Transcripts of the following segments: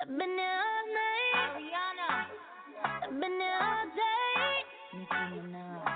I've been here all night. Rihanna. I've been here all day. Nicki Minaj.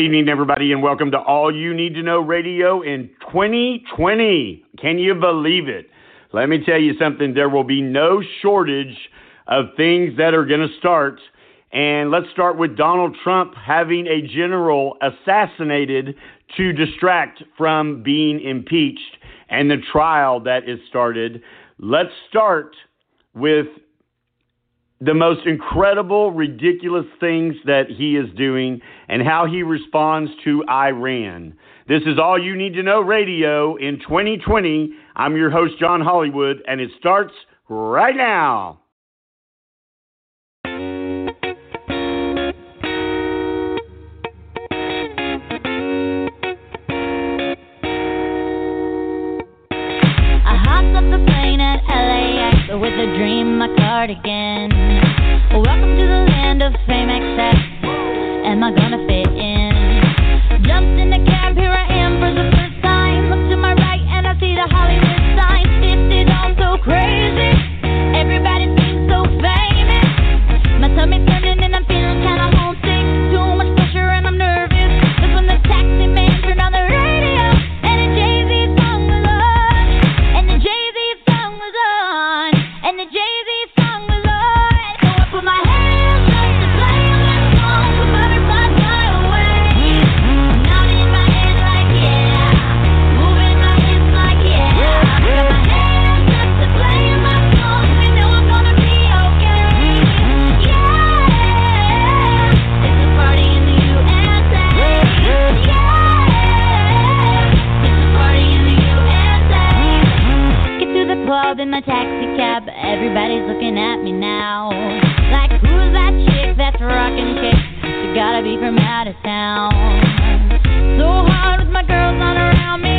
Good evening, everybody, and welcome to All You Need to Know Radio in 2020. Can you believe it? Let me tell you something there will be no shortage of things that are going to start. And let's start with Donald Trump having a general assassinated to distract from being impeached and the trial that is started. Let's start with the most incredible, ridiculous things that he is doing and how he responds to Iran. This is All You Need to Know Radio in 2020. I'm your host, John Hollywood, and it starts right now. So with a dream, my cardigan. Welcome to the land of fame excess. Am I gonna fit in? Jumped in the cab, here I am for the first time. Look to my right and I see the Hollywood. taxi cab, everybody's looking at me now. Like, who's that chick that's rocking kicks? She gotta be from out of town. So hard with my girls on around me.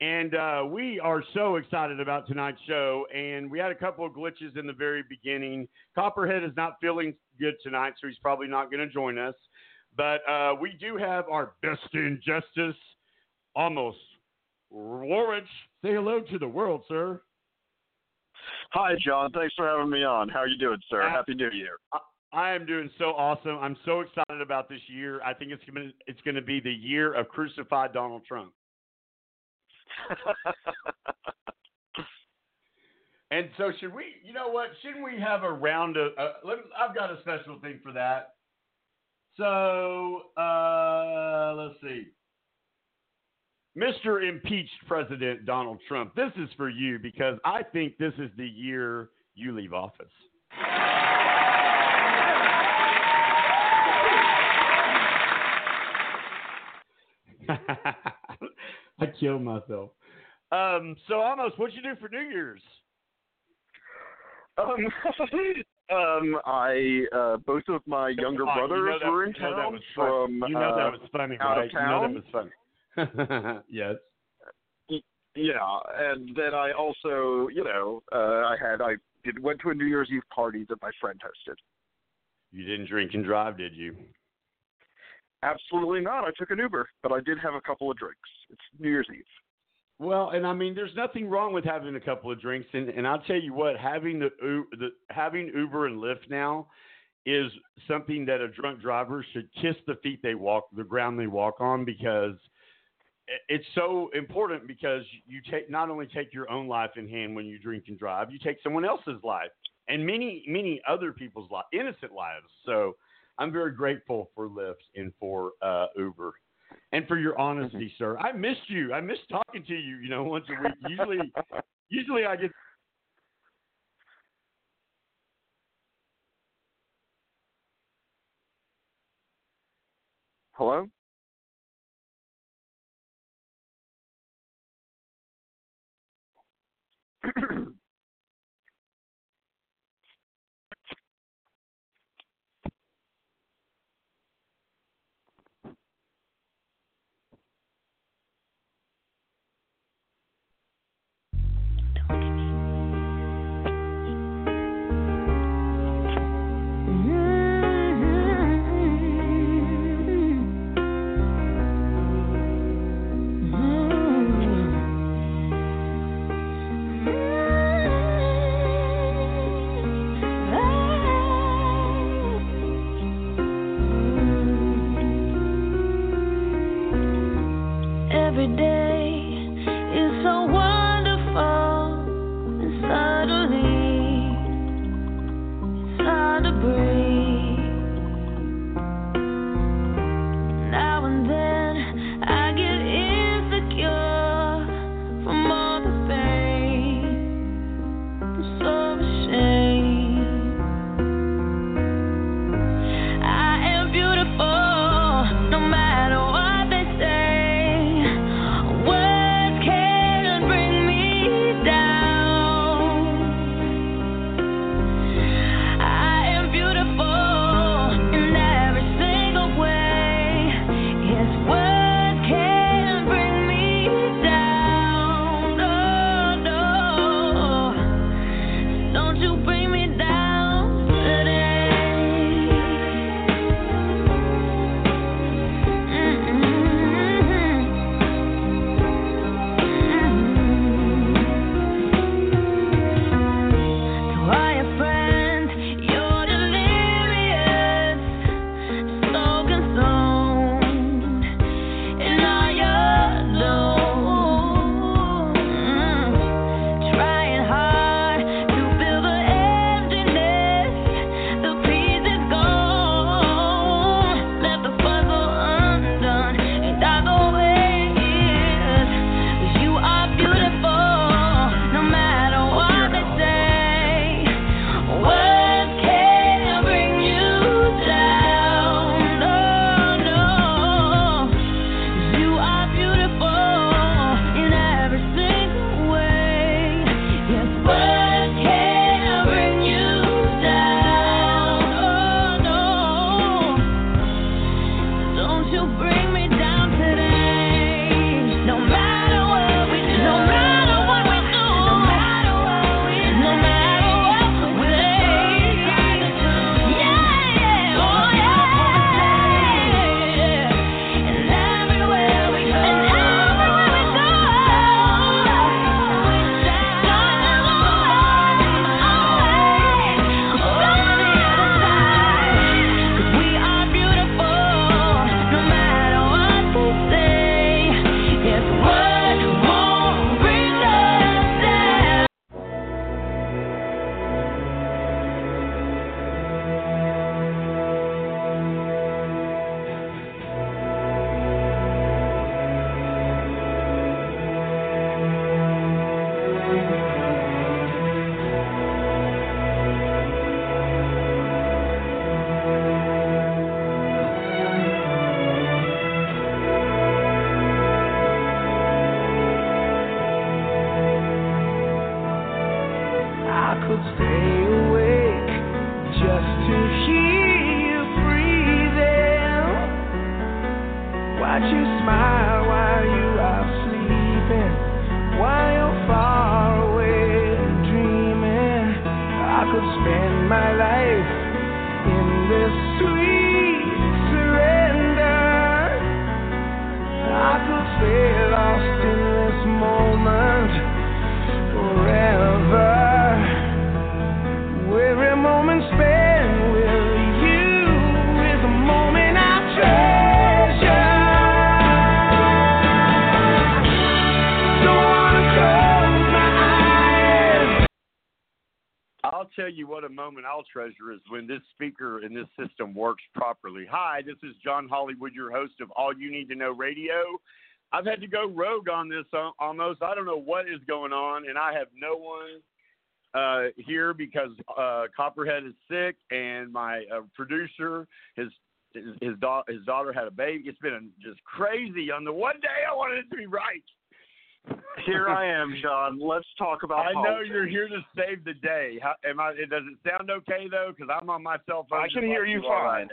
And uh, we are so excited about tonight's show. And we had a couple of glitches in the very beginning. Copperhead is not feeling good tonight, so he's probably not going to join us. But uh, we do have our best in justice, Amos Warwick. Say hello to the world, sir. Hi, John. Thanks for having me on. How are you doing, sir? Uh, Happy New Year. I am doing so awesome. I'm so excited about this year. I think it's to it's going to be the year of crucified Donald Trump. And so, should we? You know what? Shouldn't we have a round of? Uh, let, I've got a special thing for that. So uh, let's see, Mr. Impeached President Donald Trump. This is for you because I think this is the year you leave office. I killed myself. Um, so, Amos, what'd you do for New Year's? Um, um, I uh, both of my younger Come on, you brothers know that- were in you know that town was from. You know uh, that was funny, out of right? You know that was funny. yes. Yeah, and then I also, you know, uh, I had I did went to a New Year's Eve party that my friend hosted. You didn't drink and drive, did you? Absolutely not. I took an Uber, but I did have a couple of drinks. It's New Year's Eve. Well, and I mean, there's nothing wrong with having a couple of drinks, and, and I'll tell you what, having the, the having Uber and Lyft now is something that a drunk driver should kiss the feet they walk, the ground they walk on, because it's so important. Because you take not only take your own life in hand when you drink and drive, you take someone else's life and many many other people's life, innocent lives. So I'm very grateful for Lyft and for uh, Uber and for your honesty, mm-hmm. sir. I missed you. I missed talking to you. You know, once a week. Usually, usually I get. Hello. when this speaker and this system works properly. Hi, this is John Hollywood, your host of All You Need to Know Radio. I've had to go rogue on this uh, almost. I don't know what is going on, and I have no one uh, here because uh, Copperhead is sick, and my uh, producer, his his, his, da- his daughter had a baby. It's been just crazy. On the one day I wanted it to be right, here I am, John. Let's talk about. I politics. know you're here to save the day. How, am I? Does it sound okay though? Because I'm on my cell phone. I can hear you fine.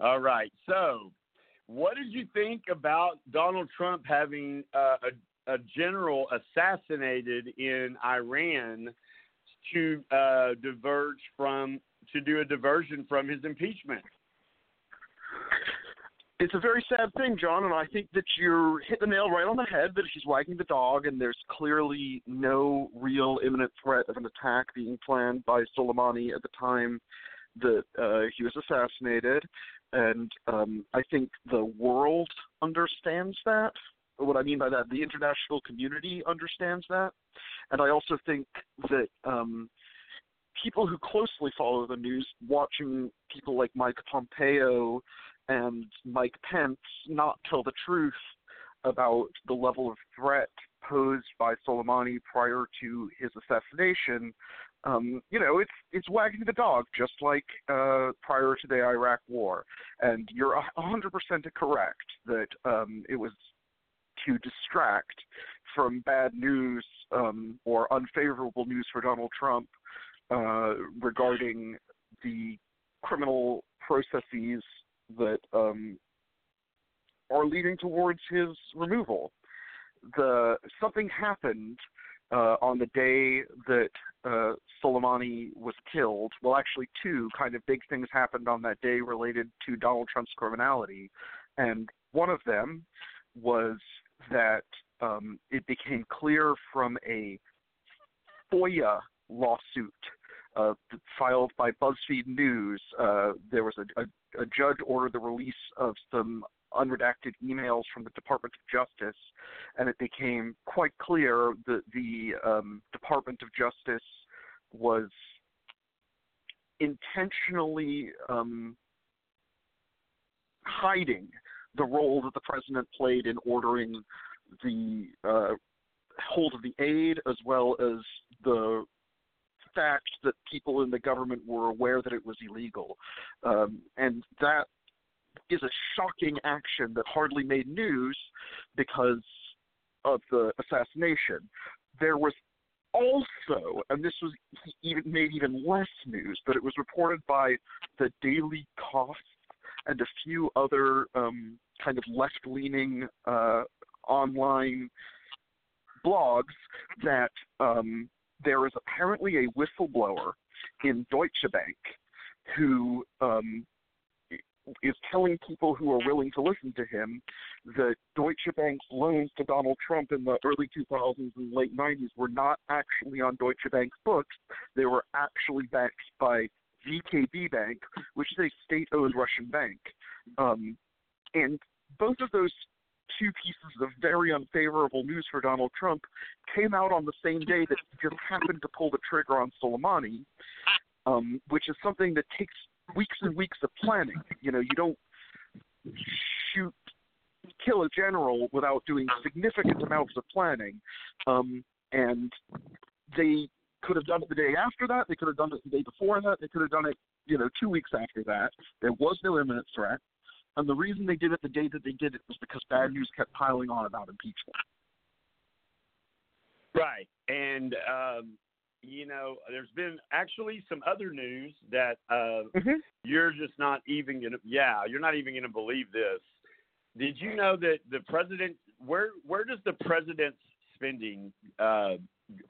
All right. So, what did you think about Donald Trump having uh, a, a, general assassinated in Iran to uh, diverge from to do a diversion from his impeachment? It's a very sad thing, John, and I think that you're hit the nail right on the head that he's wagging the dog, and there's clearly no real imminent threat of an attack being planned by Soleimani at the time that uh, he was assassinated. And um, I think the world understands that. What I mean by that, the international community understands that. And I also think that um, people who closely follow the news, watching people like Mike Pompeo and Mike Pence not tell the truth about the level of threat posed by Soleimani prior to his assassination, um, you know, it's it's wagging the dog, just like uh, prior to the Iraq War. And you're hundred percent correct that um, it was to distract from bad news um, or unfavorable news for Donald Trump uh, regarding the criminal processes that um, are leading towards his removal. The something happened uh, on the day that uh, Soleimani was killed. Well, actually, two kind of big things happened on that day related to Donald Trump's criminality, and one of them was that um, it became clear from a FOIA lawsuit uh, filed by BuzzFeed News. Uh, there was a, a, a judge ordered the release of some unredacted emails from the Department of Justice, and it became quite clear that the um, Department of Justice was intentionally um, hiding the role that the president played in ordering the uh, hold of the aid as well as the fact that people in the government were aware that it was illegal. Um, and that is a shocking action that hardly made news because of the assassination. There was also, and this was even made even less news, but it was reported by the Daily Kos and a few other um, kind of left-leaning uh, online blogs that um, there is apparently a whistleblower in Deutsche Bank who um, is telling people who are willing to listen to him that Deutsche Bank's loans to Donald Trump in the early 2000s and late 90s were not actually on Deutsche Bank's books. They were actually backed by VTB Bank, which is a state-owned Russian bank. Um, and both of those two pieces of very unfavorable news for Donald Trump came out on the same day that he just happened to pull the trigger on Soleimani, um, which is something that takes weeks and weeks of planning. You know, you don't shoot kill a general without doing significant amounts of planning. Um, and they could have done it the day after that. They could have done it the day before that. They could have done it, you know, two weeks after that. There was no imminent threat. And the reason they did it the day that they did it was because bad news kept piling on about impeachment. Right. And, um, you know, there's been actually some other news that uh, Mhm. you're just not even going to, yeah, you're not even going to believe this. Did you know that the president, where where does the president's spending uh,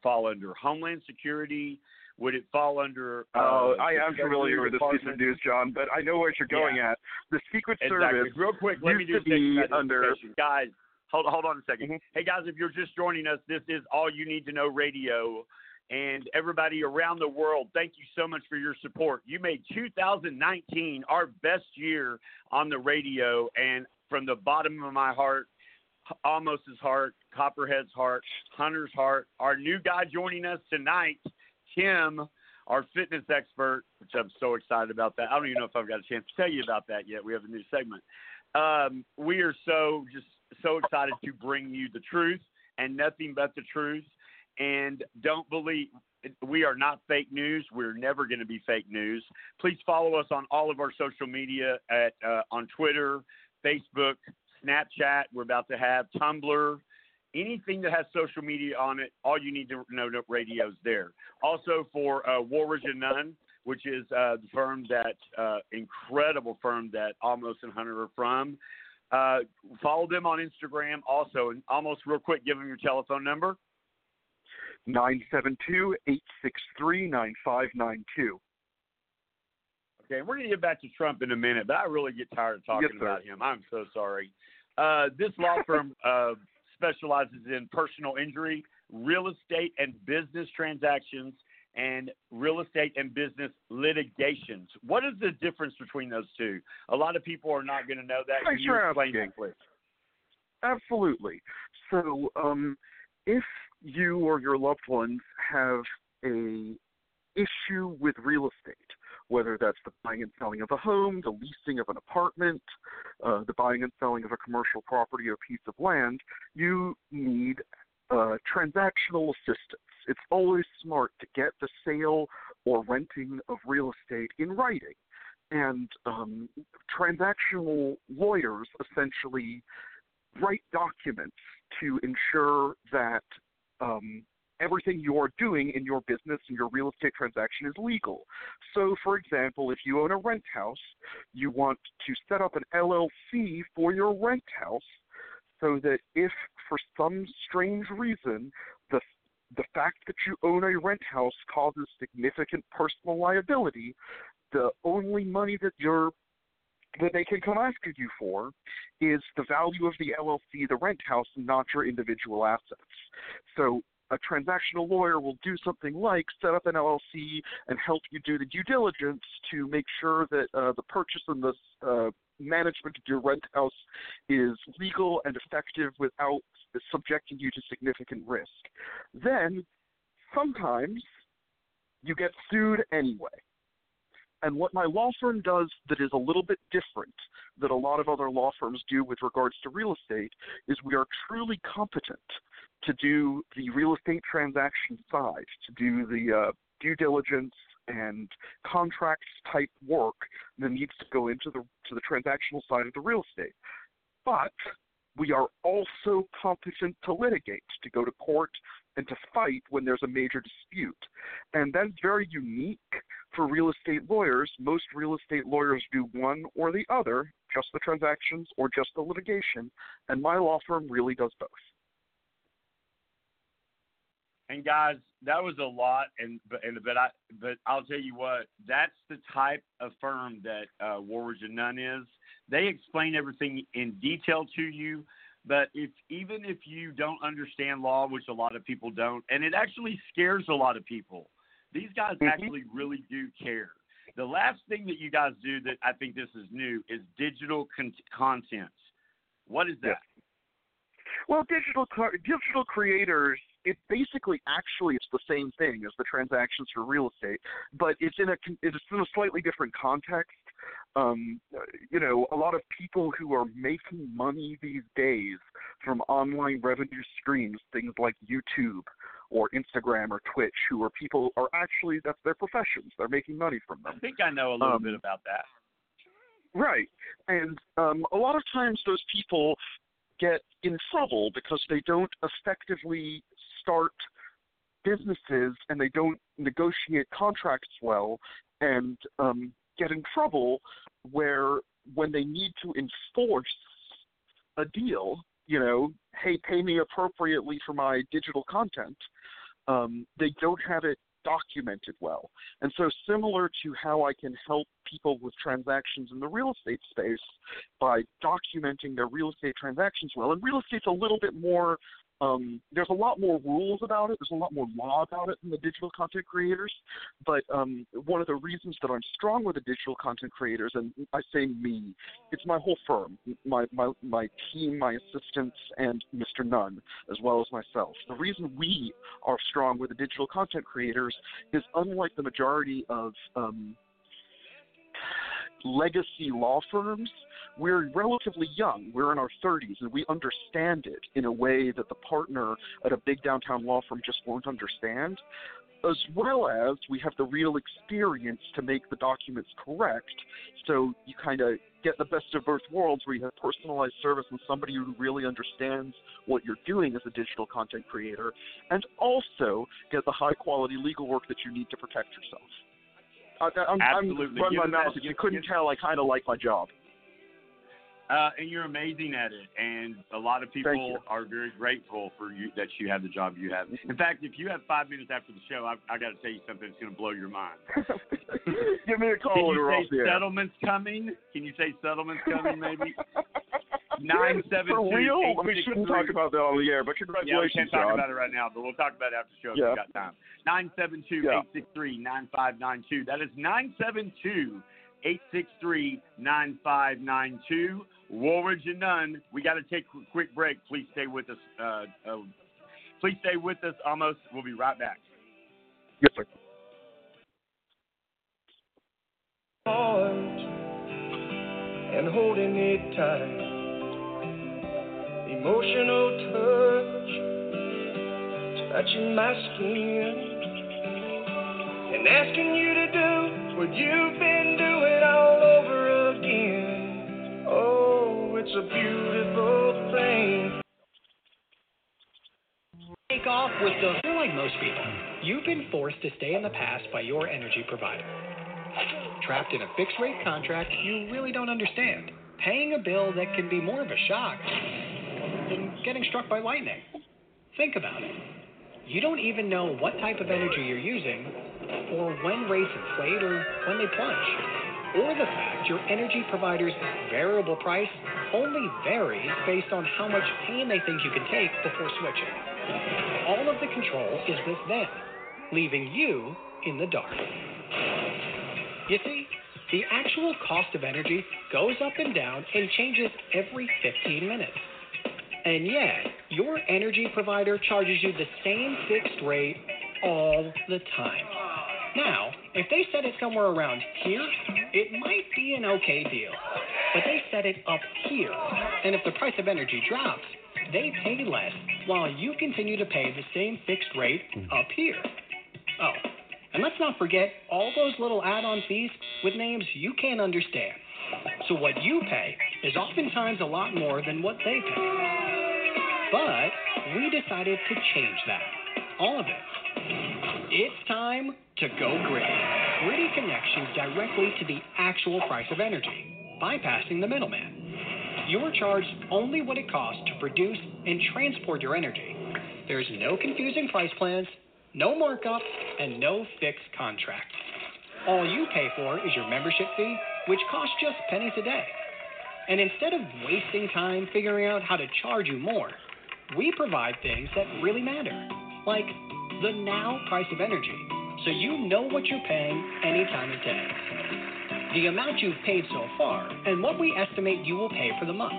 fall under? Homeland Security? Would it fall under? Uh, Oh, I am familiar with this piece of news, John, but I know what you're going at. The Secret Exactly. Service Real quick, let me used do to be under- guys. Hold hold on a 2nd Mhm. Hey guys, if you're just joining us, this is All You Need to Know Radio, and everybody around the world, thank you so much for your support. You made 2019 our best year on the radio, and from the bottom of my heart, almost Amos's heart, Copperhead's heart, Hunter's heart, our new guy joining us tonight, Tim, our fitness expert, which I'm so excited about that. I don't even know if I've got a chance to tell you about that yet. We have a new segment. Um, we are so just so excited to bring you the truth and nothing but the truth. And don't believe we are not fake news. We're never going to be fake news. Please follow us on all of our social media at uh, on Twitter, Facebook, Snapchat. We're about to have Tumblr anything that has social media on it, all you need to know radio's there. Also for uh, Warridge and Nunn, which is uh, the firm that uh, incredible firm that Amos and Hunter are from. Uh, follow them on Instagram also, and Amos real quick, give them your telephone number. Nine seven two eight six three nine five nine two. Okay, we're going to get back to Trump in a minute, but I really get tired of talking Yes, about him. I'm so sorry. Uh, this law firm uh, specializes in personal injury, real estate and business transactions, and real estate and business litigations. What is the difference between those two? A lot of people are not going to know that. Thanks you for explain asking. that, please? Absolutely. So, um, if you or your loved ones have a issue with real estate, whether that's the buying and selling of a home, the leasing of an apartment, uh, the buying and selling of a commercial property or piece of land, you need uh, transactional assistance. It's always smart to get the sale or renting of real estate in writing. And um, transactional lawyers essentially write documents to ensure that um, everything you're doing in your business and your real estate transaction is legal. So, for example, if you own a rent house, you want to set up an LLC for your rent house so that if for some strange reason the the fact that you own a rent house causes significant personal liability, the only money that you're that they can come after you for is the value of the LLC, the rent house, not your individual assets. So a transactional lawyer will do something like set up an LLC and help you do the due diligence to make sure that uh, the purchase and the uh, management of your rent house is legal and effective without subjecting you to significant risk. Then, sometimes, you get sued anyway. And what my law firm does that is a little bit different that a lot of other law firms do with regards to real estate is we are truly competent to do the real estate transaction side, to do the uh, due diligence and contract type work that needs to go into the to the transactional side of the real estate. But we are also competent to litigate, to go to court and to fight when there's a major dispute. And that's very unique for real estate lawyers. Most real estate lawyers do one or the other, just the transactions or just the litigation, and my law firm really does both. And guys, that was a lot, and but and but I but I'll tell you what, that's the type of firm that uh, and Nunn is. They explain everything in detail to you. But if even if you don't understand law, which a lot of people don't, and it actually scares a lot of people, these guys Mhm. actually really do care. The last thing that you guys do that I think this is new is digital con- content. What is that? Well, digital digital creators, it basically actually it's the same thing as the transactions for real estate, but it's in a it's in a slightly different context. Um, you know, a lot of people who are making money these days from online revenue streams, things like YouTube or Instagram or Twitch, who are people are actually that's their professions. They're making money from them. I think I know a little Um, bit about that. Right. And um, a lot of times those people get in trouble because they don't effectively start businesses and they don't negotiate contracts well and um, get in trouble where when they need to enforce a deal, you know, hey, pay me appropriately for my digital content, um, they don't have it documented well. And so, similar to how I can help people with transactions in the real estate space by documenting their real estate transactions well, and real estate's a little bit more. Um, there's a lot more rules about it. There's a lot more law about it than the digital content creators. But um, one of the reasons that I'm strong with the digital content creators, and I say me, it's my whole firm, my my my team, my assistants, and Mr. Nunn, as well as myself. The reason we are strong with the digital content creators is unlike the majority of um, legacy law firms, we're relatively young. We're in our 30s, and we understand it in a way that the partner at a big downtown law firm just won't understand. as well as we have the real experience to make the documents correct. So you kind of get the best of both worlds where you have personalized service and somebody who really understands what you're doing as a digital content creator, and also get the high quality legal work that you need to protect yourself. I, I'm, Absolutely. I'm running my mouth. If you couldn't tell, I kind of like my job. Uh, and you're amazing at it, and a lot of people are very grateful for you that you have the job you have. In fact, if you have five minutes after the show, I, I got to tell you something that's going to blow your mind. Give me a call Can you say settlements coming? Can you say settlements coming? Maybe nine seven For two. real? eight We six shouldn't three. talk about that on the air, but congratulations, Yeah, we congratulations, can't talk John. about it right now, but we'll talk about it after the show if Yeah. we got time. Nine seven two eight six three nine five nine two. That is nine seven two eight six three nine five nine two. Woolridge and Nunn. We got to take a quick break. Please stay with us. Uh, uh, please stay with us. Amos. We'll be right back. Yes, sir. and holding it tight. Emotional touch, touching my skin, and asking you to do what you've been doing all over again. Oh, it's a beautiful thing. Take off with the. You're like most people. You've been forced to stay in the past by your energy provider. Trapped in a fixed rate contract you really don't understand. Paying a bill that can be more of a shock getting struck by lightning. Think about it. You don't even know what type of energy you're using, or when rates inflate, or when they plunge. Or the fact your energy provider's variable price only varies based on how much pain they think you can take before switching. All of the control is with them, leaving you in the dark. You see, the actual cost of energy goes up and down and changes every 15 minutes. And yet, your energy provider charges you the same fixed rate all the time. Now, if they set it somewhere around here, it might be an okay deal. But they set it up here, and if the price of energy drops, they pay less while you continue to pay the same fixed rate mm-hmm. up here. Oh, and let's not forget all those little add on fees with names you can't understand. So what you pay is oftentimes a lot more than what they pay. But we decided to change that. All of it. It's time to go gritty. Gritty connections directly to the actual price of energy, bypassing the middleman. You are charged only what it costs to produce and transport your energy. There's no confusing price plans, no markup, and no fixed contract. All you pay for is your membership fee, which costs just pennies a day. And instead of wasting time figuring out how to charge you more, we provide things that really matter, like the now price of energy, so you know what you're paying any time of day, the amount you've paid so far, and what we estimate you will pay for the month.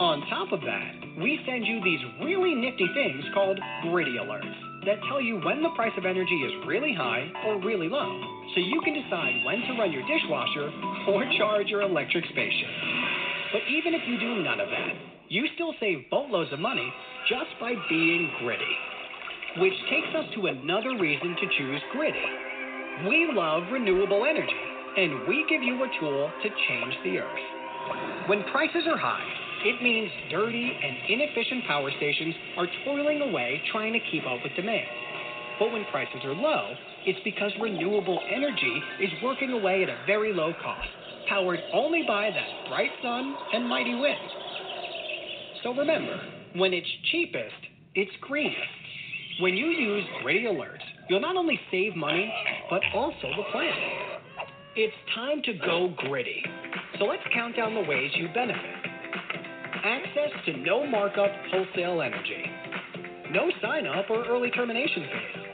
On top of that, we send you these really nifty things called gritty alerts that tell you when the price of energy is really high or really low, so you can decide when to run your dishwasher or charge your electric spaceship. But even if you do none of that, you still save boatloads of money just by being gritty. Which takes us to another reason to choose gritty. We love renewable energy, and we give you a tool to change the earth. When prices are high, it means dirty and inefficient power stations are toiling away trying to keep up with demand. But when prices are low, it's because renewable energy is working away at a very low cost, powered only by that bright sun and mighty wind. So remember, when it's cheapest, it's greenest. When you use Gritty Alerts, you'll not only save money, but also the planet. It's time to go gritty. So let's count down the ways you benefit. Access to no markup wholesale energy. No sign up or early termination fees.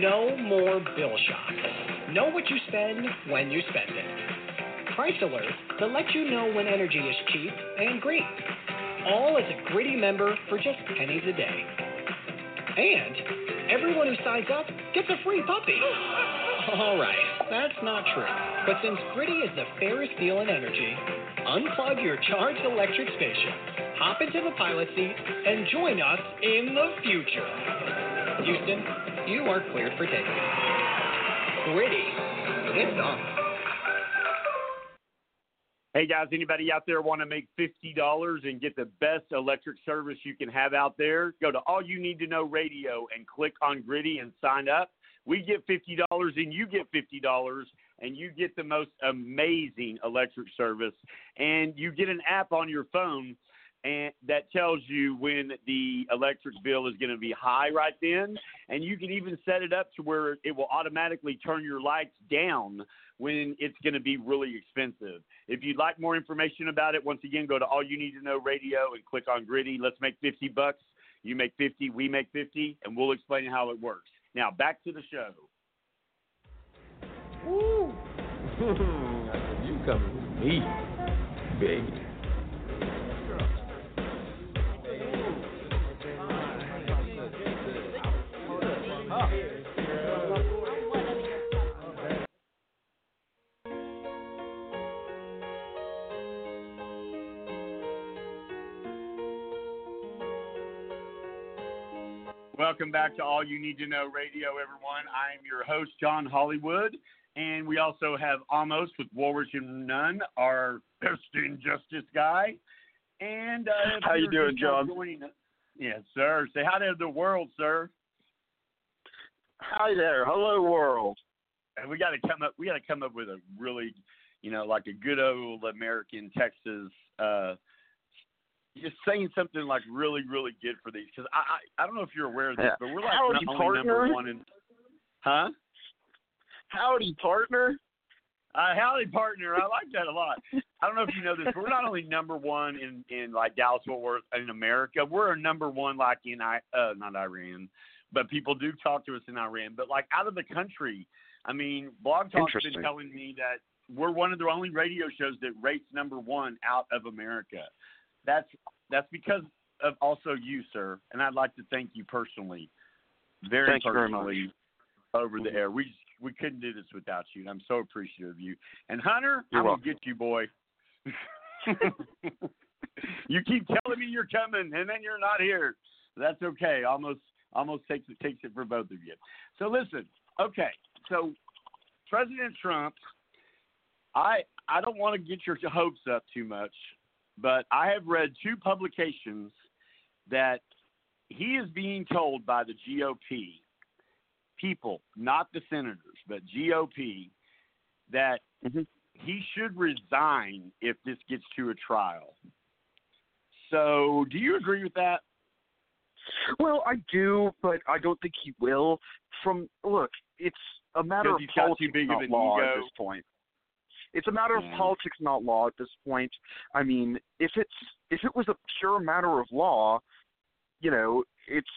No more bill shock. Know what you spend when you spend it. Price alerts that let you know when energy is cheap and green. All as a gritty member for just pennies a day. And everyone who signs up gets a free puppy. All right, that's not true. But since Gritty is the fairest deal in energy, unplug your charged electric spaceship, hop into the pilot seat, and join us in the future. Houston, You are cleared for takeoff. Gritty. Lift off. Hey guys, anybody out there want to make fifty dollars and get the best electric service you can have out there? Go to All You Need to Know Radio and click on Gritty and sign up. We get fifty dollars and you get fifty dollars and you get the most amazing electric service and you get an app on your phone and that tells you when the electric bill is going to be high right then. And you can even set it up to where it will automatically turn your lights down when it's going to be really expensive. If you'd like more information about it once again go to all you need to know radio and click on gritty. Let's make 50 bucks. You make 50 we make 50 and we'll explain how it works. Now back to the show. Woo! you coming with me, baby. Welcome back to All You Need to Know Radio, everyone. I am your host, John Hollywood, and we also have Amos with Woolrich and Nunn, our best in justice guy. And uh, How you doing, John? Joining us, yes, sir. Say hi to the world, sir. Hi there. Hello, world. And we got to come up. We got to come up with a really, you know, like a good old American Texas. uh just saying something like really, really good for these because I, I I don't know if you're aware of this, Yeah. but we're like Howdy, not only number one in, huh? Howdy, partner. Uh, howdy, partner. I like that a lot. I don't know if you know this, but we're not only number one in in like Dallas Fort Worth in America. We're a number one like in I uh not Iran, but people do talk to us in Iran. But like out of the country, I mean, Blog Talk's been telling me that we're one of the only radio shows that rates number one out of America. That's that's because of also you, sir, and I'd like to thank you personally, very Thank very personally, over the mm-hmm. air. We we couldn't do this without you, and I'm so appreciative of you. And Hunter, You're I'm welcome. gonna get you, boy. you keep telling me you're coming, and then you're not here. That's okay. Almost almost takes it takes it for both of you. So listen, okay. So President Trump, I I don't want to get your hopes up too much, but I have read two publications that he is being told by the GOP people, not the senators, but GOP, that Mhm. he should resign if this gets to a trial. So, do you agree with that? Well, I do, but I don't think he will. From look, it's a matter of he's got too politics, not law ego. at this point. It's a matter Yeah. of politics, not law at this point. I mean, if it's if it was a pure matter of law, you know, it's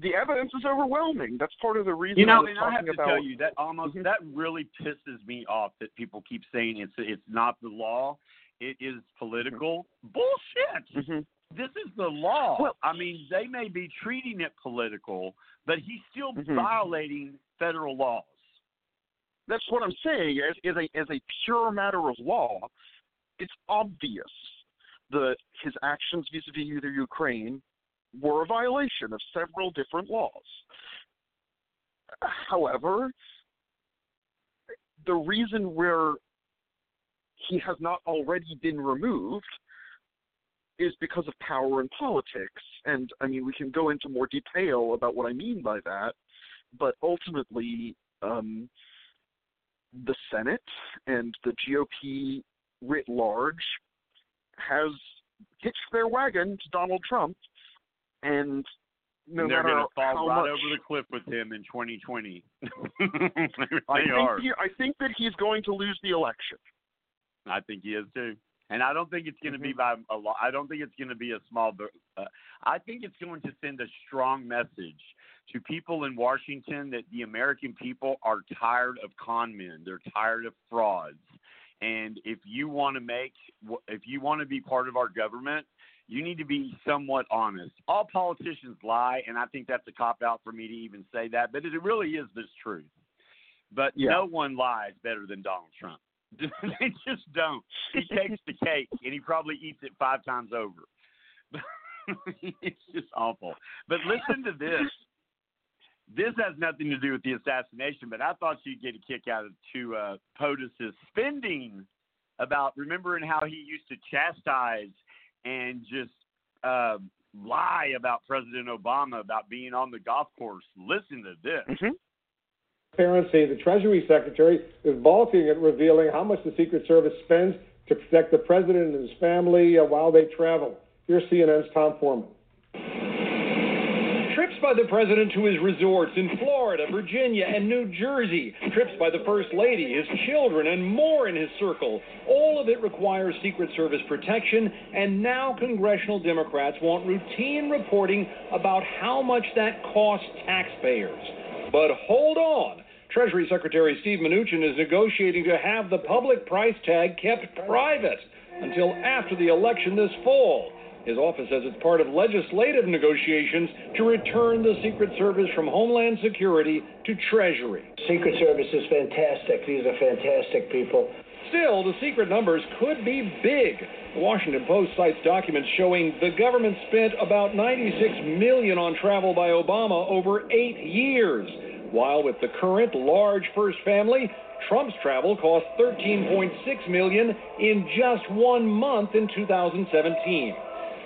the evidence is overwhelming. That's part of the reason You know, I and I have to about. tell you that Amos Mhm. that really pisses me off that people keep saying it's it's not the law, it is political. Bullshit. Mhm. This is the law. Well- I mean, they may be treating it political, but he's still Mhm. violating federal laws. That's what I'm saying. As, as a as a pure matter of law, it's obvious that his actions vis-a-vis the Ukraine were a violation of several different laws. However, the reason where he has not already been removed is because of power and politics. And I mean, we can go into more detail about what I mean by that, but ultimately, um, the Senate and the GOP writ large has hitched their wagon to Donald Trump, and no and they're matter going to fall how right much, over the cliff with him in 2020. they I think are. he, I think that he's going to lose the election. I think he is too. And I don't think it's going to be Mm-hmm. by a lot. I don't think it's going to be a small. Uh, I think it's going to send a strong message to people in Washington that the American people are tired of con men. They're tired of frauds. And if you want to make, if you want to be part of our government, you need to be somewhat honest. All politicians lie, and I think that's a cop out for me to even say that, but it really is this truth. But Yeah. no one lies better than Donald Trump. they just don't. He takes the cake and he probably eats it five times over. it's just awful. But listen to this. this has nothing to do with the assassination, but I thought you'd get a kick out of to uh, POTUS's spending about remembering how he used to chastise and just uh, lie about President Obama about being on the golf course. Listen to this. Mm-hmm. Transparency, the Treasury Secretary is balking at revealing how much the Secret Service spends to protect the president and his family uh, while they travel. Here's CNN's Tom Foreman. Trips by the president to his resorts in Florida, Virginia, and New Jersey. Trips by the First Lady, his children, and more in his circle. All of it requires Secret Service protection, and now congressional Democrats want routine reporting about how much that costs taxpayers. But hold on. Treasury Secretary Steve Mnuchin is negotiating to have the public price tag kept private until after the election this fall. His office says it's part of legislative negotiations to return the Secret Service from Homeland Security to Treasury. Secret Service is fantastic. These are fantastic people. Still, the secret numbers could be big. The Washington Post cites documents showing the government spent about 96 million on travel by Obama over 8 years, while with the current large first family, Trump's travel cost 13.6 million in just 1 month in 2017.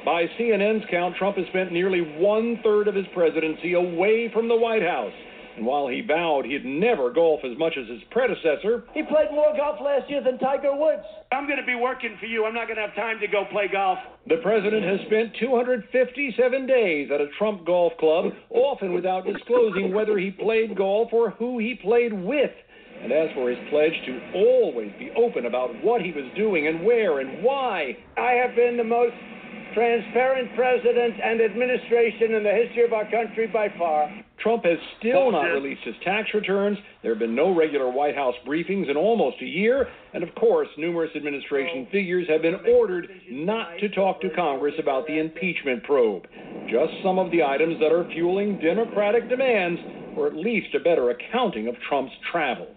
By CNN's count, Trump has spent nearly one third of his presidency away from the White House. And while he vowed he'd never golf as much as his predecessor, he played more golf last year than Tiger Woods. I'm going to be working for you. I'm not going to have time to go play golf. The president has spent 257 days at a Trump golf club, often without disclosing whether he played golf or who he played with. And as for his pledge to always be open about what he was doing and where and why, I have been the most transparent president and administration in the history of our country by far. Trump has still not released his tax returns. There have been no regular White House briefings in almost a year. And of course, numerous administration figures have been ordered not to talk to Congress about the impeachment probe. Just some of the items that are fueling Democratic demands for at least a better accounting of Trump's travels.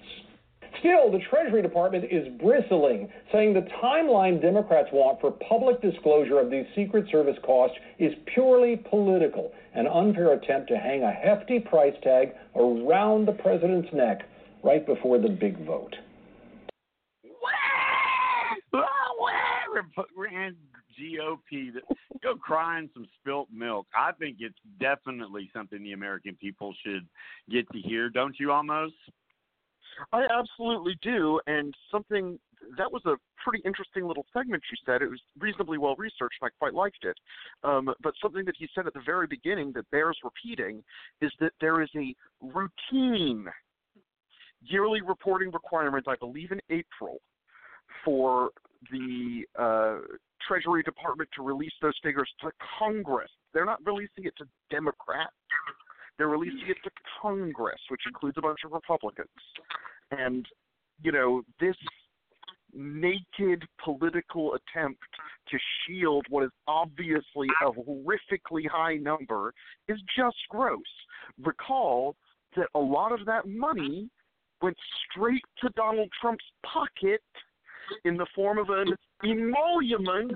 Still, the Treasury Department is bristling, saying the timeline Democrats want for public disclosure of these Secret Service costs is purely political, an unfair attempt to hang a hefty price tag around the president's neck right before the big vote. Ran GOP that go crying some spilt milk. I think it's definitely something the American people should get to hear. Don't you Amos? I absolutely do, and something that was a pretty interesting little segment she said. It was reasonably well researched, and I quite liked it. Um, but something that he said at the very beginning that bears repeating is that there is a routine yearly reporting requirement, I believe in April, for the uh, Treasury Department to release those figures to Congress. They're not releasing it to Democrats. They're releasing it to Congress, which includes a bunch of Republicans. And, you know, this naked political attempt to shield what is obviously a horrifically high number is just gross. Recall that a lot of that money went straight to Donald Trump's pocket in the form of an emolument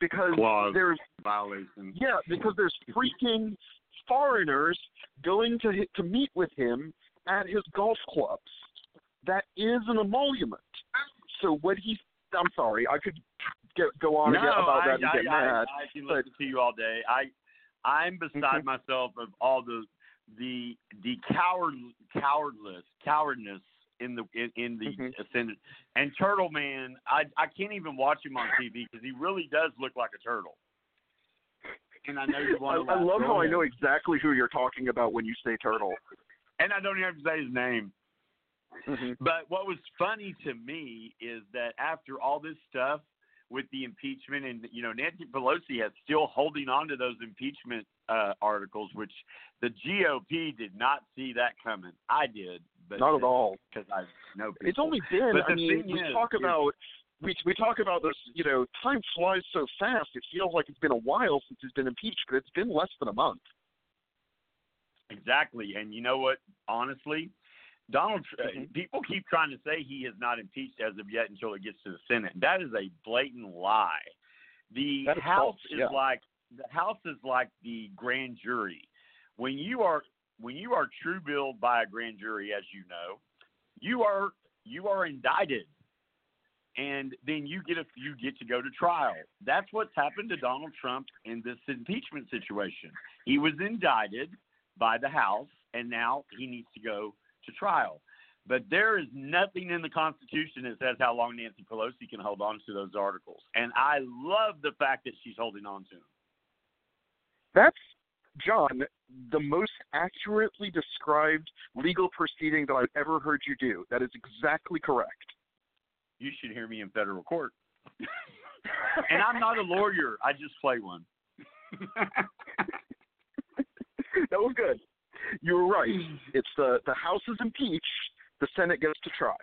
because Clause there's violation. yeah because there's freaking foreigners going to to meet with him at his golf clubs. That is an emolument. So what he I'm sorry, I could get, go on no, again about I, that and I, get I, mad. I, can but listen to you all day. I I'm beside myself of all the the the coward cowardless cowardness in the in, in the Mhm. ascendant and Turtle Man. I I can't even watch him on TV because he really does look like a turtle. And I know you I, want to. I love how I know exactly who you're talking about when you say turtle. and I don't even have to say his name. Mhm. But what was funny to me is that after all this stuff with the impeachment, and you know Nancy Pelosi is still holding on to those impeachment uh, articles, which the GOP did not see that coming. I did, but Not at all. because I know people. It's only been. But I mean, we is- talk about we we talk about this. You know, time flies so fast. It feels like it's been a while since he's been impeached, but it's been less than a month. Exactly, and you know what? Honestly, Donald, Mhm. people keep trying to say he is not impeached as of yet until it gets to the Senate. That is a blatant lie. The House false, is yeah. like the House is like the grand jury. When you are when you are true billed by a grand jury, as you know, you are you are indicted, and then you get a you get to go to trial. That's what's happened to Donald Trump in this impeachment situation. He was indicted by the House, and now he needs to go to trial. But there is nothing in the Constitution that says how long Nancy Pelosi can hold on to those articles. And I love the fact that she's holding on to them. That's John, the most accurately described legal proceeding that I've ever heard you do. That is exactly correct. You should hear me in federal court. and I'm not a lawyer. I just play one. that was good. You were right. It's the the House is impeached, the Senate gets to try.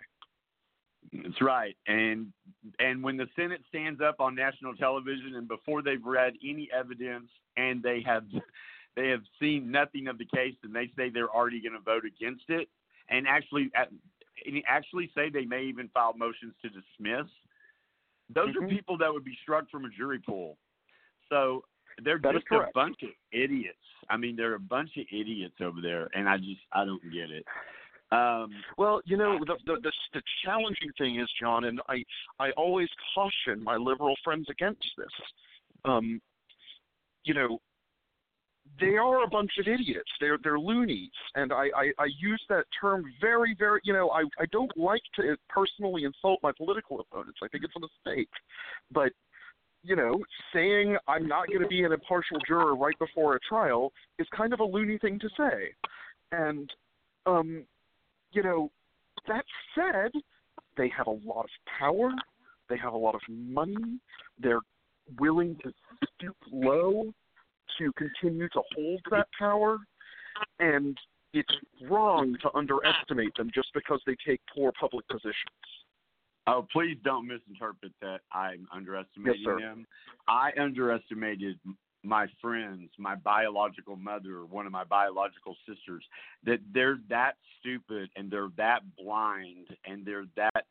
That's right. And and when the Senate stands up on national television and before they've read any evidence and they have they have seen nothing of the case and they say they're already going to vote against it and actually actually say they may even file motions to dismiss. Those mm-hmm. are people that would be struck from a jury pool. So they're that just a bunch of idiots. I mean, they're a bunch of idiots over there, and I just I don't get it. Um, well, you know, the, the, the the challenging thing is, John, and I I always caution my liberal friends against this. Um, you know, they are a bunch of idiots. They're they're loonies, and I, I I use that term very very. You know, I I don't like to personally insult my political opponents. I think it's a mistake, but you know, saying I'm not going to be an impartial juror right before a trial is kind of a loony thing to say, and um, you know, that said, they have a lot of power. They have a lot of money. They're willing to stoop low to continue to hold that power. And it's wrong to underestimate them just because they take poor public positions. Oh, please don't misinterpret that I'm underestimating yes, them. I underestimated my friends, my biological mother, one of my biological sisters, that they're that stupid and they're that blind and they're that,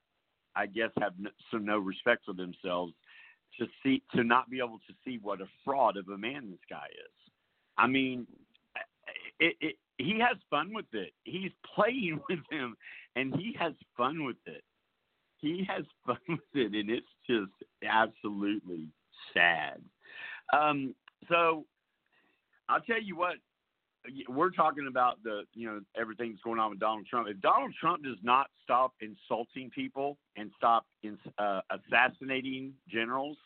I guess, have no, so no respect for themselves to see to not be able to see what a fraud of a man this guy is. I mean, it, it, he has fun with it. He's playing with him, and he has fun with it. He has fun with it, and it's just absolutely sad. Um, so I'll tell you what, we're talking about the you know everything's going on with Donald Trump. If Donald Trump does not stop insulting people and stop uh, assassinating generals,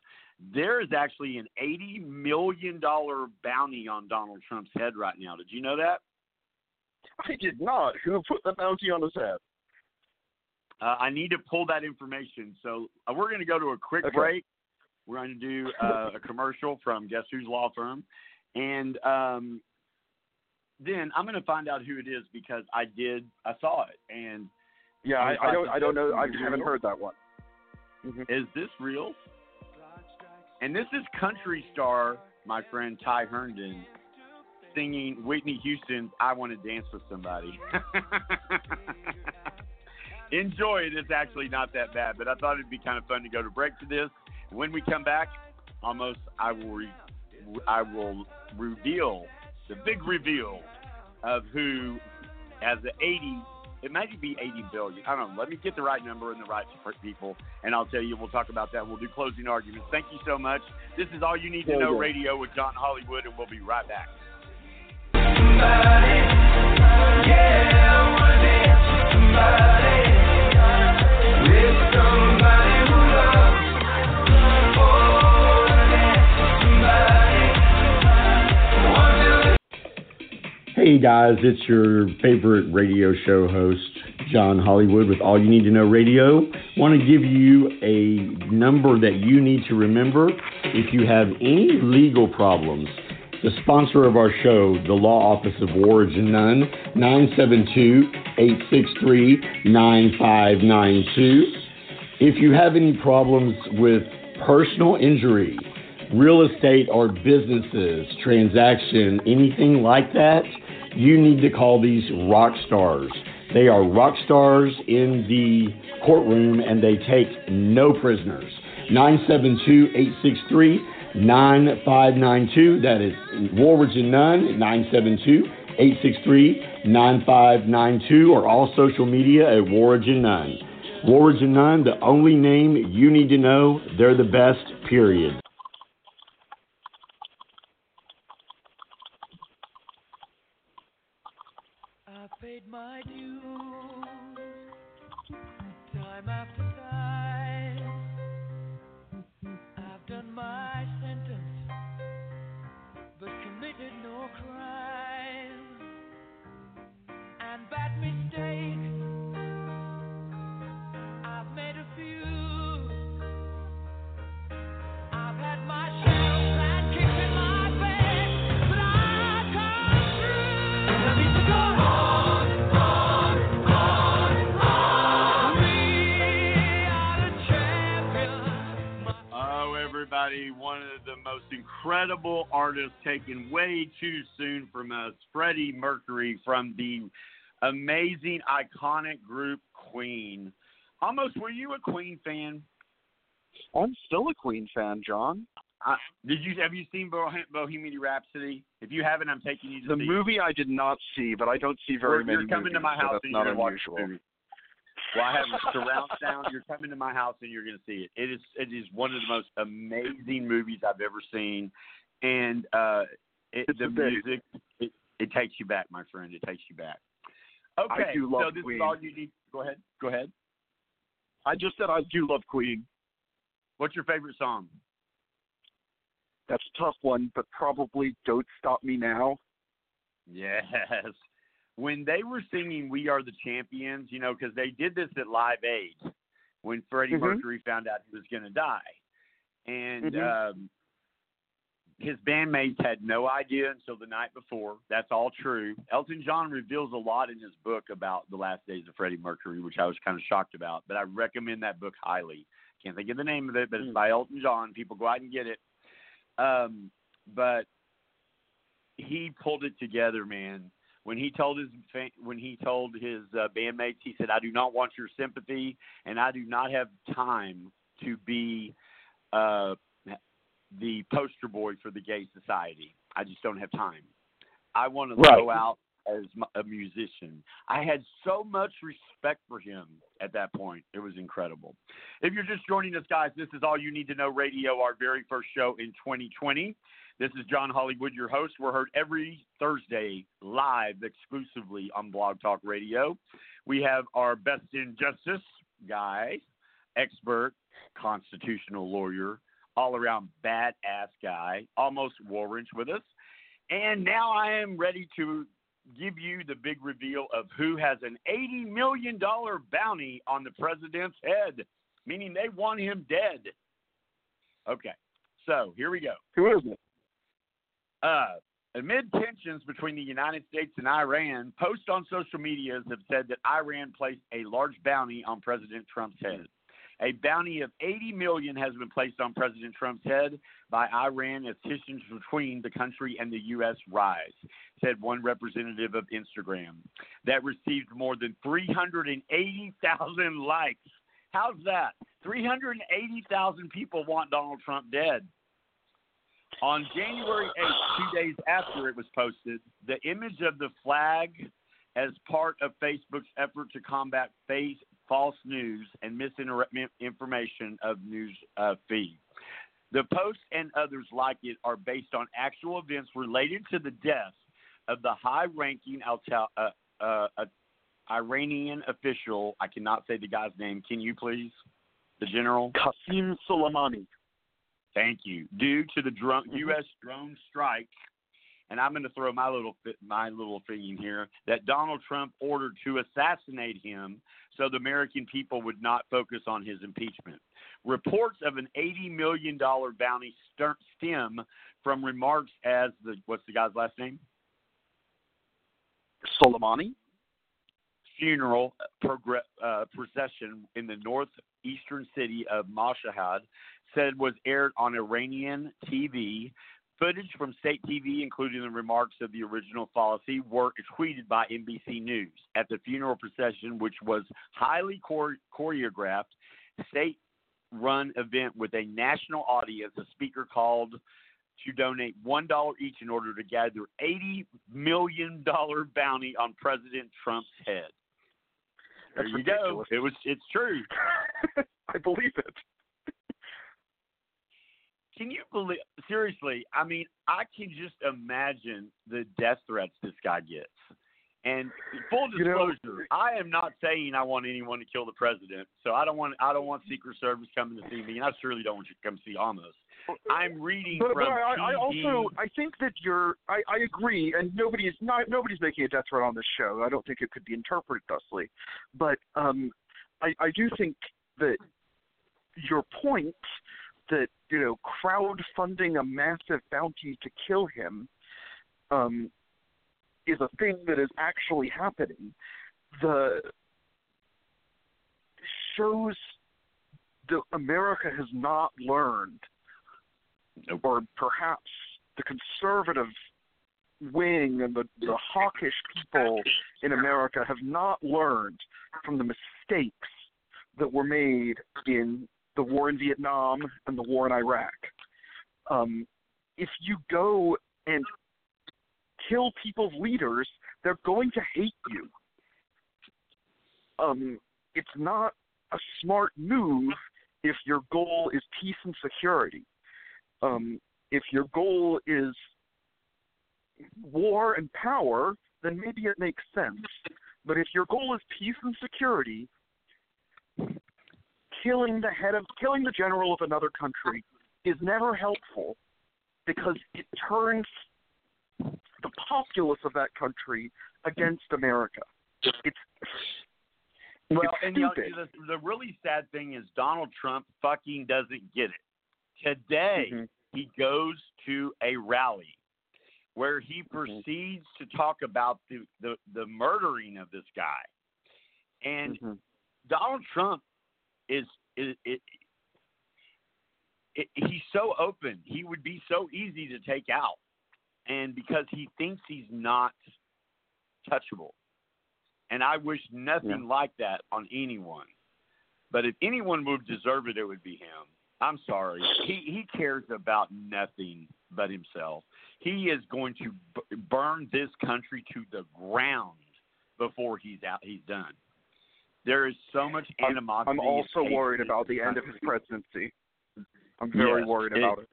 there is actually an eighty million dollar bounty on Donald Trump's head right now. Did you know that? I did not. Who put the bounty on his head? Uh, I need to pull that information. So uh, we're going to go to a quick okay. break. We're going to do uh, a commercial from Guess Who's Law Firm, and um, then I'm going to find out who it is because I did I saw it and yeah I, I don't I don't know I haven't heard that one. Mm-hmm. Is this real? And this is country star my friend Ty Herndon singing Whitney Houston's "I Want to Dance with Somebody." Enjoy it. It's actually not that bad, but I thought it'd be kind of fun to go to break to this. When we come back, Amos I will re- I will reveal the big reveal of who has the 80. It might be 80 billion. I don't know. Let me get the right number and the right people, and I'll tell you. We'll talk about that. We'll do closing arguments. Thank you so much. This is all you need to know radio with John Hollywood, and we'll be right back. Somebody, yeah, Hey guys, it's your favorite radio show host, John Hollywood with All You Need to Know Radio. Want to give you a number that you need to remember if you have any legal problems. The sponsor of our show, the Law Office of Origin Nunn, 972 863 9592. If you have any problems with personal injury, real estate or businesses, transaction, anything like that, you need to call these rock stars. They are rock stars in the courtroom and they take no prisoners. 972 863 9592. That is Warwoods and Nunn, 972 863-9592 or all social media at Warrigen9. Warrigen9, the only name you need to know. They're the best, period. Freddie Mercury from the amazing, iconic group Queen. Amos, were you a Queen fan? I'm still a Queen fan, John. I, did you have you seen Bohe- Bohemian Rhapsody? If you haven't, I'm taking you to The it. movie I did not see, but I don't see very You're- many You're coming to movies, my so house that's and you're gonna watch unusual. the movie. Well, I have surround sound. You're coming to my house and you're going to see it. It is it is one of the most amazing movies I've ever seen, and uh, it, the amazing. music it, it takes you back, my friend. It takes you back. Okay, do love so this Queen. is all you need. Go ahead. Go ahead. I just said I do love Queen. What's your favorite song? That's a tough one, but probably "Don't Stop Me Now." Yes. When they were singing "We Are the Champions," you know, because they did this at Live Aid when Freddie Mhm. Mercury found out he was going to die, and Mhm. um, his bandmates had no idea until the night before. That's all true. Elton John reveals a lot in his book about the last days of Freddie Mercury, which I was kind of shocked about. But I recommend that book highly. Can't think of the name of it, but it's by Elton John. People go out and get it. Um, but he pulled it together, man. When he told his when he told his uh, bandmates, he said, "I do not want your sympathy, and I do not have time to be uh, the poster boy for the gay society. I just don't have time. I want to Right. go out as a musician. I had so much respect for him at that point. It was incredible. If you're just joining us, guys, this is All You Need to Know Radio, our very first show in 2020. This is John Hollywood, your host. We're heard every Thursday live exclusively on Blog Talk Radio. We have our best in justice guy, expert, constitutional lawyer, all around badass guy, Amos Warrench with us. And now I am ready to give you the big reveal of who has an $80 million bounty on the president's head, meaning they want him dead. Okay, so here we go. Who is it? Uh, amid tensions between the United States and Iran, posts on social medias have said that Iran placed a large bounty on President Trump's head. A bounty of 80 million has been placed on President Trump's head by Iran as tensions between the country and the U.S. rise, said one representative of Instagram. That received more than 380,000 likes. How's that? 380,000 people want Donald Trump dead. On January 8th, two days after it was posted, the image of the flag as part of Facebook's effort to combat face, false news and misinformation of news uh, feed. The post and others like it are based on actual events related to the death of the high-ranking Alta- uh, uh, uh, Iranian official. I cannot say the guy's name. Can you please? The general. Qasem Soleimani. Thank you. Due to the drone, U.S. drone strike, and I'm going to throw my little my little thing in here that Donald Trump ordered to assassinate him, so the American people would not focus on his impeachment. Reports of an 80 million dollar bounty stem from remarks as the what's the guy's last name? Soleimani. funeral progr- uh, procession in the northeastern city of Mashhad said was aired on Iranian TV. Footage from state TV, including the remarks of the original policy, were tweeted by NBC News. At the funeral procession, which was highly chore- choreographed, state run event with a national audience, a speaker called to donate one dollar each in order to gather eighty million dollar bounty on President Trump's head. There you ridiculous. go. It was. It's true. I believe it. Can you believe? Seriously, I mean, I can just imagine the death threats this guy gets. And full You know- disclosure, I am not saying I want anyone to kill the president. So I don't want I don't want Secret Service coming to see me, and I surely don't want you to come see Amos. I'm reading But, from but I, I also I think that you're I, I agree, and nobody's not nobody's making a death threat on this show. I don't think it could be interpreted thusly, but um, I I do think that your point that you know crowdfunding a massive bounty to kill him um, is a thing that is actually happening. The shows that America has not learned or perhaps the conservative wing and the, the hawkish people in America have not learned from the mistakes that were made in the war in Vietnam and the war in Iraq. Um, if you go and kill people's leaders, they're going to hate you. Um, it's not a smart move if your goal is peace and security um, if your goal is war and power, then maybe it makes sense. But if your goal is peace and security, killing the head of killing the general of another country is never helpful because it turns the populace of that country against America. It's Well, it's and you know, the, the really sad thing is Donald Trump fucking doesn't get it. Today, Mm-hmm. he goes to a rally where he Mm-hmm. proceeds to talk about the, the, the murdering of this guy. And Mm-hmm. Donald Trump is, is it, it, he's so open. He would be so easy to take out. And because he thinks he's not touchable. And I wish nothing like that on anyone. But if anyone would deserve it, it would be him. I'm sorry. He he cares about nothing but himself. He is going to b- burn this country to the ground before he's out. He's done. There is so much I'm- animosity. I'm also worried about the end of his presidency. I'm very Yes, worried it- about it.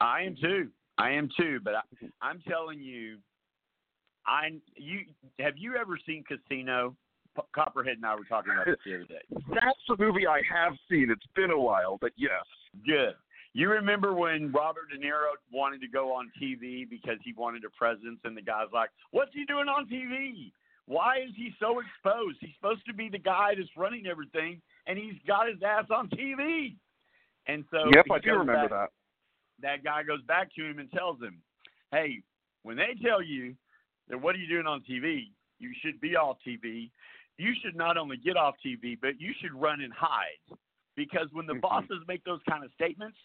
I am too. I am too. But I, I'm telling you, I you have you ever seen Casino? P- Copperhead and I were talking about this the other day. That's the movie I have seen. It's been a while, but yes. Good. You remember when Robert De Niro wanted to go on TV because he wanted a presence, and the guy's like, "What's he doing on TV? Why is he so exposed? He's supposed to be the guy that's running everything, and he's got his ass on TV." And so yep, I do remember back- that. that guy goes back to him and tells him, "Hey, when they tell you that what are you doing on TV, you should be off TV. You should not only get off TV, but you should run and hide, because when the mm-hmm. bosses make those kind of statements,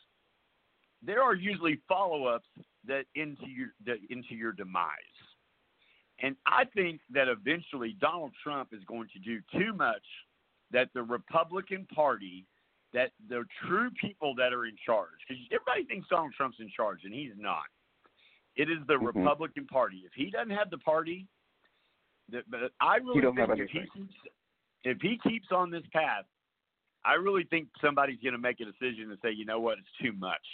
there are usually follow-ups that into your that into your demise. And I think that eventually Donald Trump is going to do too much that the Republican Party that the true people that are in charge, because everybody thinks Donald Trump's in charge, and he's not. It is the Mhm. Republican Party. If he doesn't have the party, that, but I really think if he keeps if he keeps on this path, I really think somebody's going to make a decision and say, you know what, it's too much.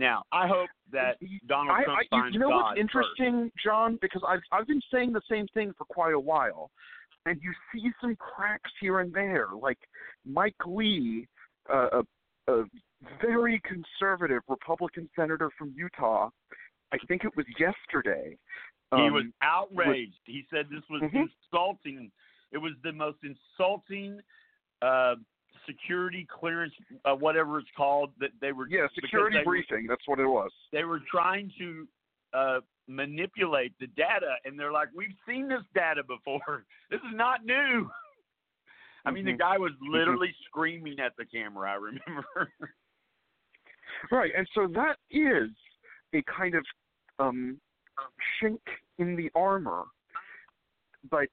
Now, I hope that Donald I, Trump I, you, finds you know God what's interesting, John? Because I've I've been saying the same thing for quite a while, and you see some cracks here and there. Like Mike Lee, uh, a, a very conservative Republican senator from Utah. I think it was yesterday. He um, was outraged. he said this was Mhm. insulting. It was the most insulting uh, security clearance, uh, whatever it's called, that they were. Yeah, security they briefing. That's what it was. they were trying to uh, manipulate the data, and they're like, "We've seen this data before. This is not new." I mean, the Mhm. guy was literally screaming at the camera. I remember. Right, and so that is a kind of um, chink in the armor. But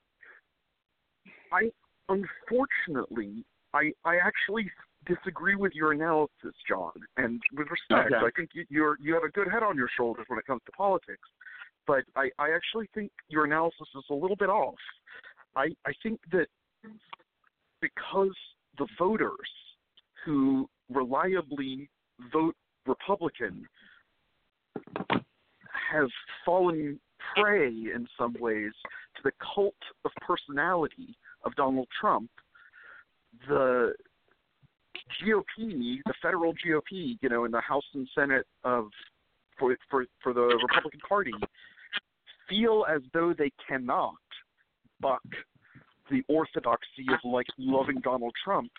I, unfortunately, I I actually disagree with your analysis, John. And with respect, Okay. I think you, you're you have a good head on your shoulders when it comes to politics. But I, I actually think your analysis is a little bit off. I, I think that because the voters who reliably vote Republican have fallen prey in some ways to the cult of personality of Donald Trump, the GOP, the federal GOP, you know, in the House and Senate of for for for the Republican Party, feel as though they cannot buck the orthodoxy of like loving Donald Trump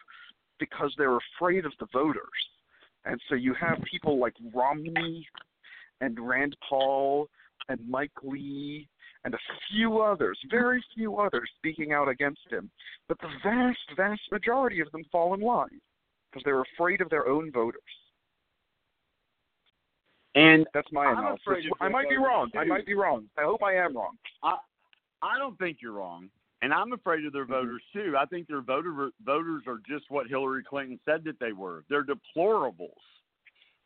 because they're afraid of the voters. And so you have people like Romney and Rand Paul and Mike Lee and a few others, very few others speaking out against him. But the vast, vast majority of them fall in line because they're afraid of their own voters. And That's my I'm analysis. afraid I might be voters, wrong. I might be wrong. I hope I am wrong. I I don't think you're wrong, and I'm afraid of their Mm-hmm. voters too. I think their voter voters are just what Hillary Clinton said that they were. They're deplorables.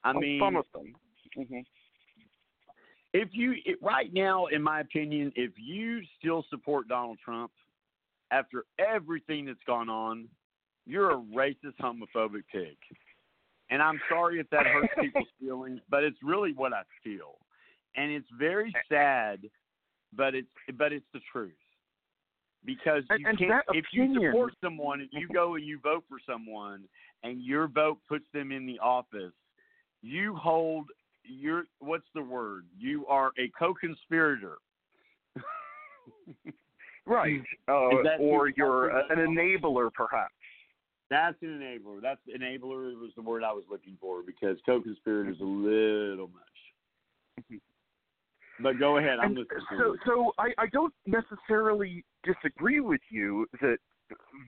I Oh, mean, some of them. hmm if you it, right now, in my opinion, if you still support Donald Trump after everything that's gone on, you're a racist, homophobic pig. And I'm sorry if that hurts people's feelings, but it's really what I feel, and it's very sad, but it's but it's the truth. Because you and can't, if you support someone, if you go and you vote for someone, and your vote puts them in the office, you hold you're what's the word? You are a co-conspirator. Right. Uh, or you're a, an enabler, perhaps. That's an enabler. That's enabler was the word I was looking for because co-conspirator is a little much. But go ahead. I'm And listening. so, so I, I don't necessarily disagree with you that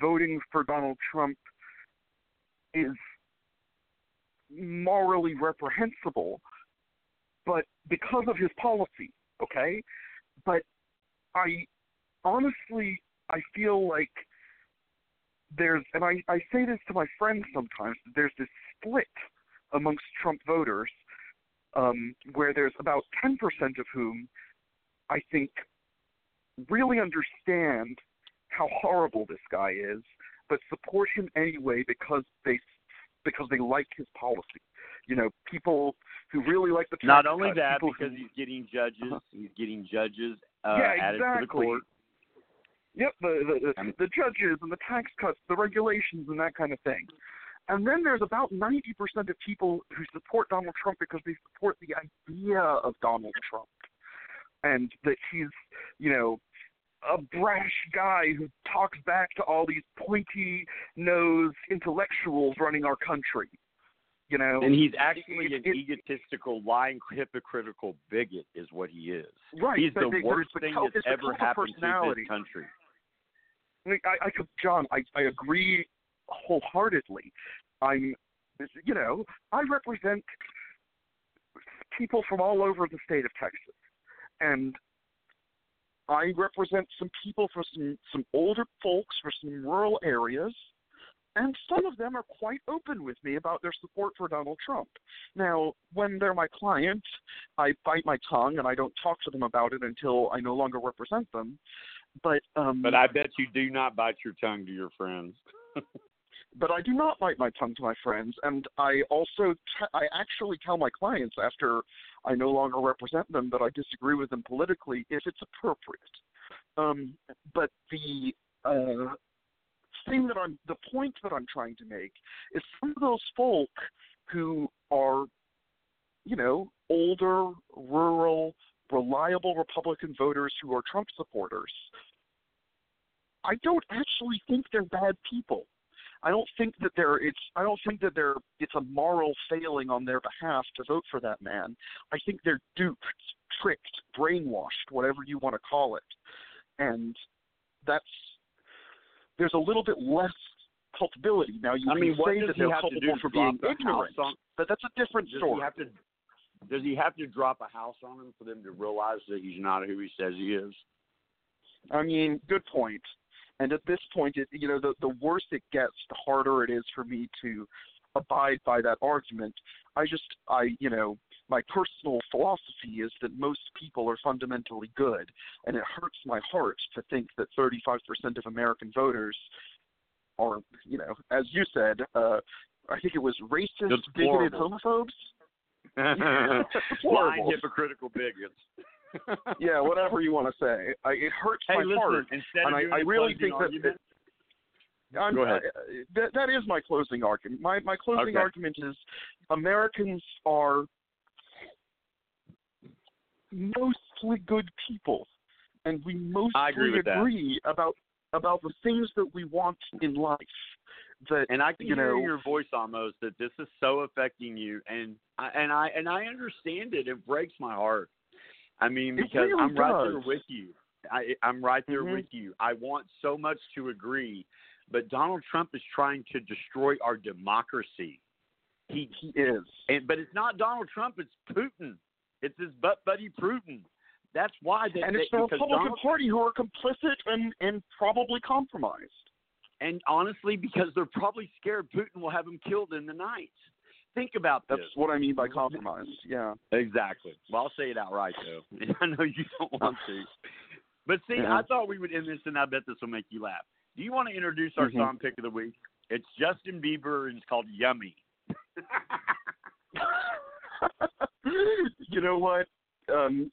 voting for Donald Trump is morally reprehensible, but because of his policy, okay? But I honestly, I feel like there's, and I, I say this to my friends sometimes, there's this split amongst Trump voters um, where there's about 10% of whom I think really understand how horrible this guy is, but support him anyway because they because they like his policy. You know, people who really like the Not only cuts, that, because who, he's getting judges. Uh-huh. He's getting judges uh, yeah, added to the court. Yep, the the, Um, the judges and the tax cuts, the regulations, and that kind of thing. And then there's about 90% of people who support Donald Trump because they support the idea of Donald Trump. And that he's, you know, a brash guy who talks back to all these pointy nosed intellectuals running our country. You know? And he's actually It- an it- egotistical, lying, hypocritical bigot, is what he is. Right, He's the worst thing cult- that's ever happened to this country. I, mean, I, I could, John, I, I agree wholeheartedly. I'm, you know, I represent people from all over the state of Texas, and I represent some people from some some older folks for some rural areas, and some of them are quite open with me about their support for Donald Trump. Now, when they're my clients, I bite my tongue and I don't talk to them about it until I no longer represent them. But um, But I bet you do not bite your tongue to your friends. but I do not bite my tongue to my friends, and I also t- I actually tell my clients after I no longer represent them that I disagree with them politically if it's appropriate. Um, but the uh, thing that I'm the point that I'm trying to make is some of those folk who are, you know, older, rural, reliable Republican voters who are Trump supporters. I don't actually think they're bad people. I don't think that they're it's I don't think that they're it's a moral failing on their behalf to vote for that man. I think they're duped, tricked, brainwashed, whatever you want to call it. And that's there's a little bit less culpability. Now you I mean, say that he they're have to culpable do? for being ignorant, but that's a different Does story. he have to? Does he have to drop a house on him for them to realize that he's not who he says he is? I mean, good point. And at this point, it, you know, the the worse it gets, the harder it is for me to abide by that argument. I just, I, you know, my personal philosophy is that most people are fundamentally good, and it hurts my heart to think that 35% of American voters are, you know, as you said, uh, I think it was racist, That's bigoted horrible. homophobes. Horrible. hypocritical bigots. yeah, whatever you want to say. I, it hurts Hey, my listen, heart, and I, doing really think that. argument- I'm, Go ahead. that, that is my closing argument. My my closing Okay. argument is Americans are mostly good people, and we mostly agree agree about about the things that we want in life. That and I can you hear know, in your voice almost that this is so affecting you, and I, and I and I understand it. It breaks my heart. I mean, because really I'm right there with you. I, I'm right there Mhm. with you. I want so much to agree, but Donald Trump is trying to destroy our democracy. He he is, and but it's not Donald Trump. It's Putin. It's his butt buddy Putin. That's why they, and it's they, the Republican Donald, Party who are complicit and and probably compromised. and honestly, because they're probably scared Putin will have him killed in the night. Think about this. That's what I mean by compromise. Yeah. Exactly. Well, I'll say it outright though. I know you don't want to, but see, Yeah. I thought we would end this, and I bet this will make you laugh. Do you want to introduce our Mhm. song pick of the week? It's Justin Bieber, and it's called "Yummy." you know what? Um,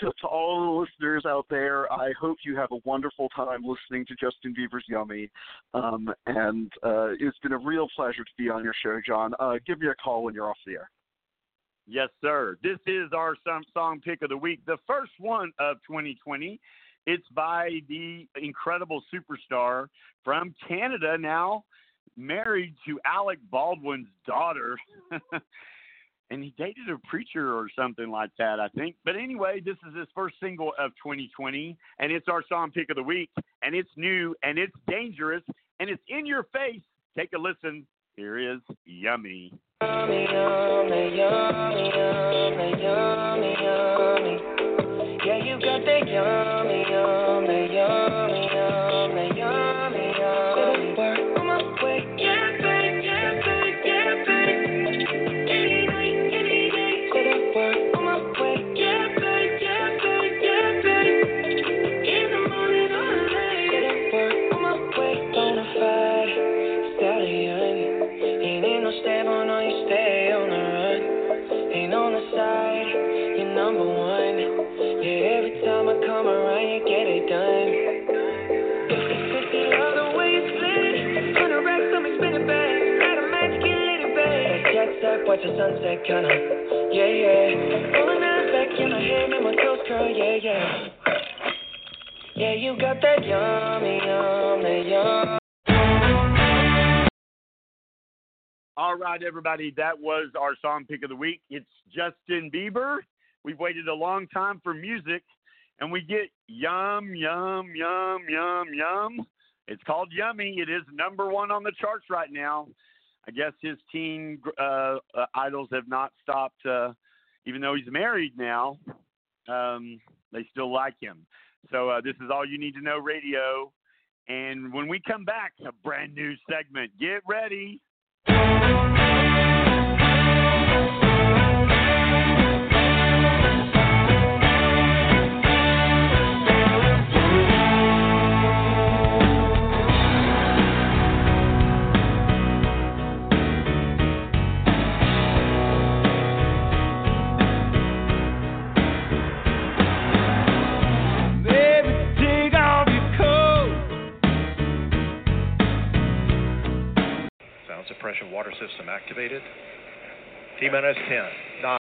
to, to all the listeners out there, I hope you have a wonderful time listening to Justin Bieber's Yummy. Um, and uh, it's been a real pleasure to be on your show, John. Uh, give me a call when you're off the air. Yes, sir. This is our song, song pick of the week, the first one of 2020. It's by the incredible superstar from Canada, now married to Alec Baldwin's daughter. and he dated a preacher or something like that, I think. But anyway, this is his first single of 2020, and it's our song pick of the week, and it's new, and it's dangerous, and it's in your face. Take a listen. Here is Yummy. Yummy, yummy, yummy, yummy, yummy, yummy. Yeah, you got that yummy, yummy, the sunset, kinda. Yeah, yeah. That back in my head, make my toes curl, yeah, yeah. Yeah, you got that yummy, yummy, yum. All right, everybody, that was our song pick of the week. It's Justin Bieber. We've waited a long time for music, and we get yum, yum, yum, yum, yum. It's called Yummy. It is number one on the charts right now. I guess his teen uh, uh, idols have not stopped, uh, even though he's married now. Um, they still like him. So uh, this is all you need to know radio. And when we come back, a brand new segment. Get ready. Suppression water system activated. T minus 10, 9.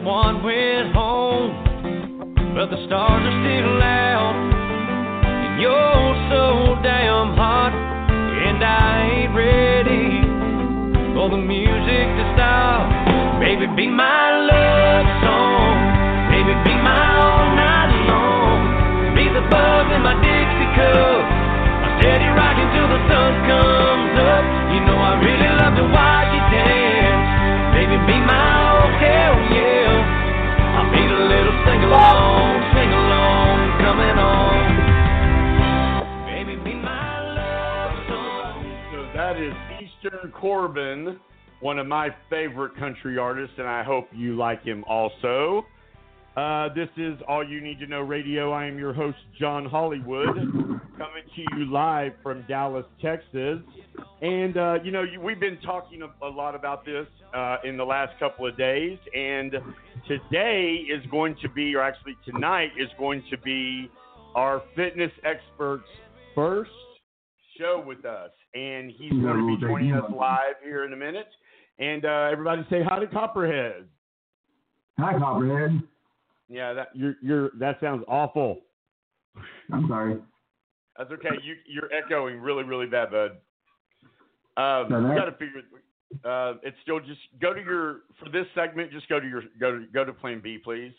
Everyone went home, but the stars are still out, and you're so damn hot, and I ain't ready for the music to stop. Baby, be my love song, baby, be my all night long, be the buzz in my Dixie cup. Steady rocking till the sun comes up. You know I really love to watch is Easton Corbin, one of my favorite country artists, and I hope you like him also. Uh, this is All You Need to Know Radio. I am your host, John Hollywood, coming to you live from Dallas, Texas. And, uh, you know, you, we've been talking a, a lot about this uh, in the last couple of days. And today is going to be, or actually tonight, is going to be our fitness expert's first show with us. And he's going to be joining us live here in a minute. And uh, everybody say hi to Copperhead. Hi, Copperhead. Yeah, that you're you're that sounds awful. I'm sorry. That's okay. You you're echoing really really bad, bud. Um, that you got to figure. Uh, it's still just go to your for this segment. Just go to your go to go to Plan B, please.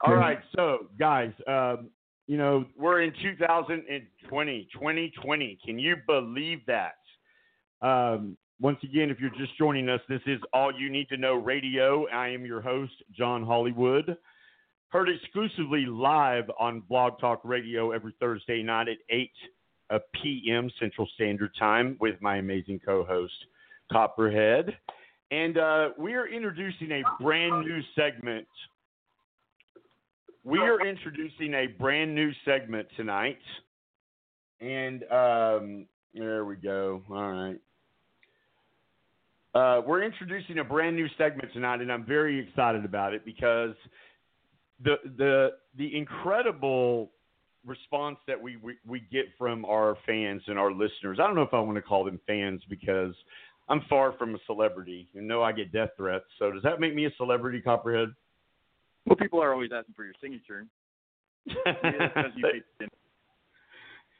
All right, so guys, um, you know we're in 2020, 2020. Can you believe that? Um, once again, if you're just joining us, this is All You Need to Know Radio. I am your host, John Hollywood. Heard exclusively live on Blog Talk Radio every Thursday night at 8 uh, p.m. Central Standard Time with my amazing co host, Copperhead. And uh, we are introducing a brand new segment. We are introducing a brand new segment tonight. And um, there we go. All right. Uh, we're introducing a brand new segment tonight, and I'm very excited about it because the the the incredible response that we, we we get from our fans and our listeners. I don't know if I want to call them fans because I'm far from a celebrity. You know, I get death threats. So does that make me a celebrity, Copperhead? Well, people are always asking for your signature. because you paid attention.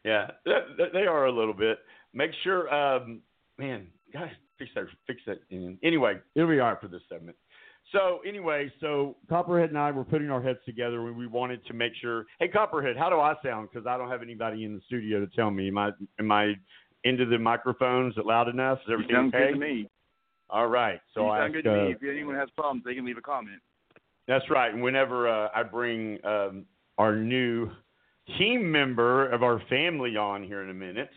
Yeah, th- th- they are a little bit. Make sure, um, man, guys, fix that, fix that. In. Anyway, here we are for this segment. So anyway, so Copperhead and I were putting our heads together when we wanted to make sure. Hey, Copperhead, how do I sound? Because I don't have anybody in the studio to tell me. Am I am I into the microphones? Loud enough? Is You everything sound okay? good to me. All right. So you I sound ask, good to uh, me. If anyone has problems, they can leave a comment. That's right. And whenever uh, I bring um, our new team member of our family on here in a minute.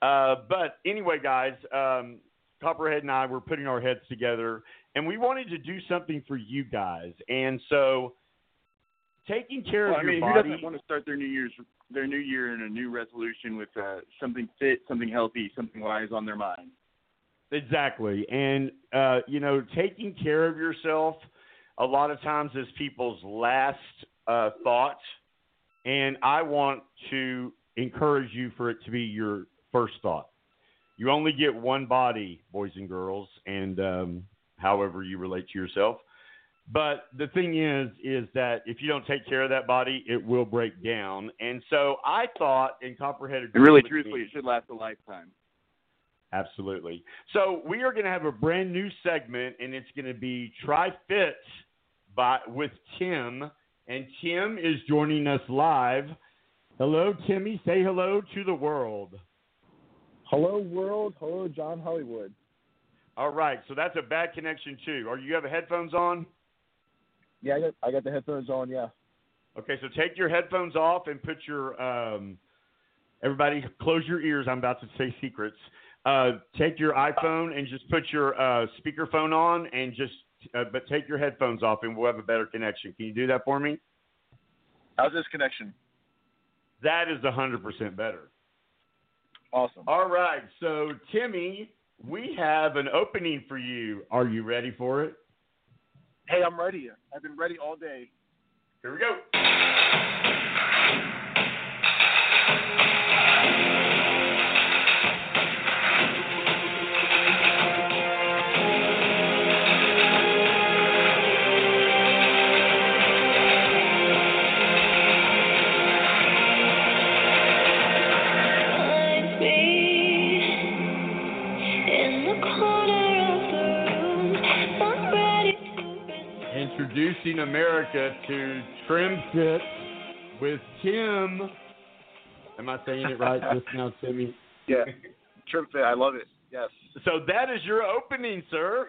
Uh, but anyway, guys, um, Copperhead and I were putting our heads together, and we wanted to do something for you guys. And so, taking care Well, I of mean, your who doesn't want to start their New Year's their New Year in a new resolution with uh, something fit, something healthy, something wise on their mind? Exactly. And, uh, you know, taking care of yourself a lot of times is people's last uh, thought. And I want to encourage you for it to be your first thought. You only get one body, boys and girls, and um, however you relate to yourself. But the thing is, is that if you don't take care of that body, it will break down. And so I thought, and Copperhead And really, truthfully, me. it should last a lifetime. Absolutely. So we are going to have a brand new segment, and it's going to be Try Fit by with Tim, and Tim is joining us live. Hello, Timmy. Say hello to the world. Hello, world. Hello, John Hollywood. All right. So that's a bad connection too. Are you have headphones on? Yeah, I got I got the headphones on. Yeah. Okay. So take your headphones off and put your um, everybody close your ears. I'm about to say secrets. Uh, take your iPhone and just put your uh, speakerphone on and just uh, but take your headphones off and we'll have a better connection. Can you do that for me? How's this connection? That is 100% better. Awesome. All right. So, Timmy, we have an opening for you. Are you ready for it? Hey, I'm ready. I've been ready all day. Here we go. Introducing America to Trim Fit with Tim. Am I saying it right just now, Timmy? Yeah, Trim Fit. I love it. Yes. So that is your opening, sir,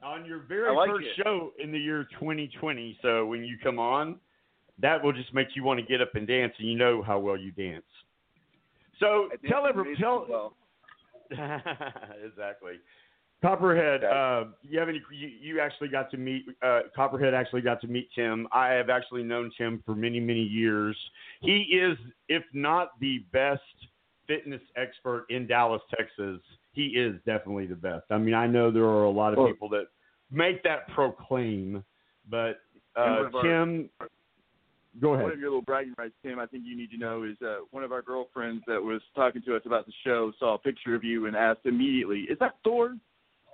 on your very like first it. show in the year 2020. So when you come on, that will just make you want to get up and dance, and you know how well you dance. So did tell every amazingly tell well. exactly. Copperhead, uh, you have any? You, you actually got to meet uh, Copperhead. Actually got to meet Tim. I have actually known Tim for many, many years. He is, if not the best fitness expert in Dallas, Texas, he is definitely the best. I mean, I know there are a lot of people that make that proclaim, but uh, of our- Tim, go One of your little bragging rights, Tim, I think you need to know is uh, one of our girlfriends that was talking to us about the show saw a picture of you and asked immediately, "Is that Thor?"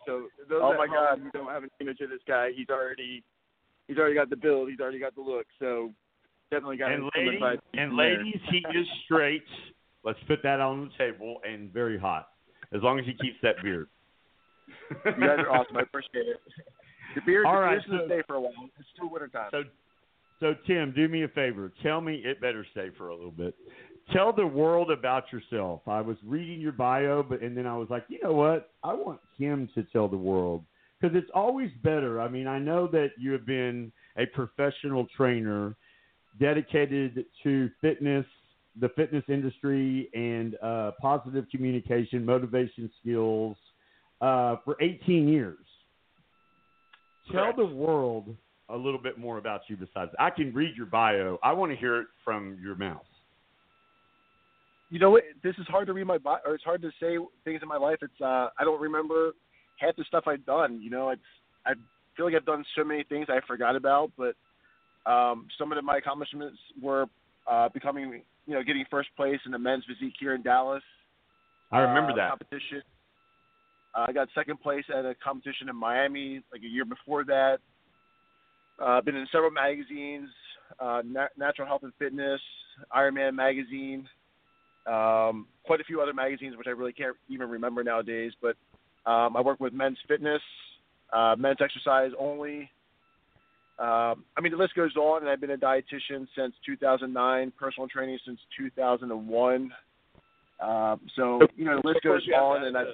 So those Oh my God. who don't have an image of this guy, he's already he's already got the build, he's already got the look. So definitely got And ladies, and ladies, he is straight. Let's put that on the table and very hot, as long as he keeps that beard. You guys are awesome. I appreciate it. The beard, All the right, so- stay for a while. It's still winter time. So, so Tim, do me a favor. Tell me it better stay for a little bit. Tell the world about yourself. I was reading your bio, but and then I was like, you know what? I want Tim to tell the world because it's always better. I mean, I know that you have been a professional trainer dedicated to fitness, the fitness industry, and uh, positive communication, motivation skills uh, for 18 years. Tell the world a little bit more about you besides I can read your bio. I want to hear it from your mouth. You know what? This is hard to read my or it's hard to say things in my life. It's uh, I don't remember half the stuff I've done. You know, it's I feel like I've done so many things I forgot about, but um, some of my accomplishments were uh, becoming, you know, getting first place in the men's physique here in Dallas. I remember uh, that. competition. Uh, I got second place at a competition in Miami like a year before that. Uh, been in several magazines, uh, Na- Natural Health and Fitness, Ironman magazine, um, quite a few other magazines which I really can't even remember nowadays. But um, I work with Men's Fitness, uh, Men's Exercise Only. Um, I mean, the list goes on, and I've been a dietitian since 2009, personal training since 2001. Um, so you know, the list goes we have to on, and I.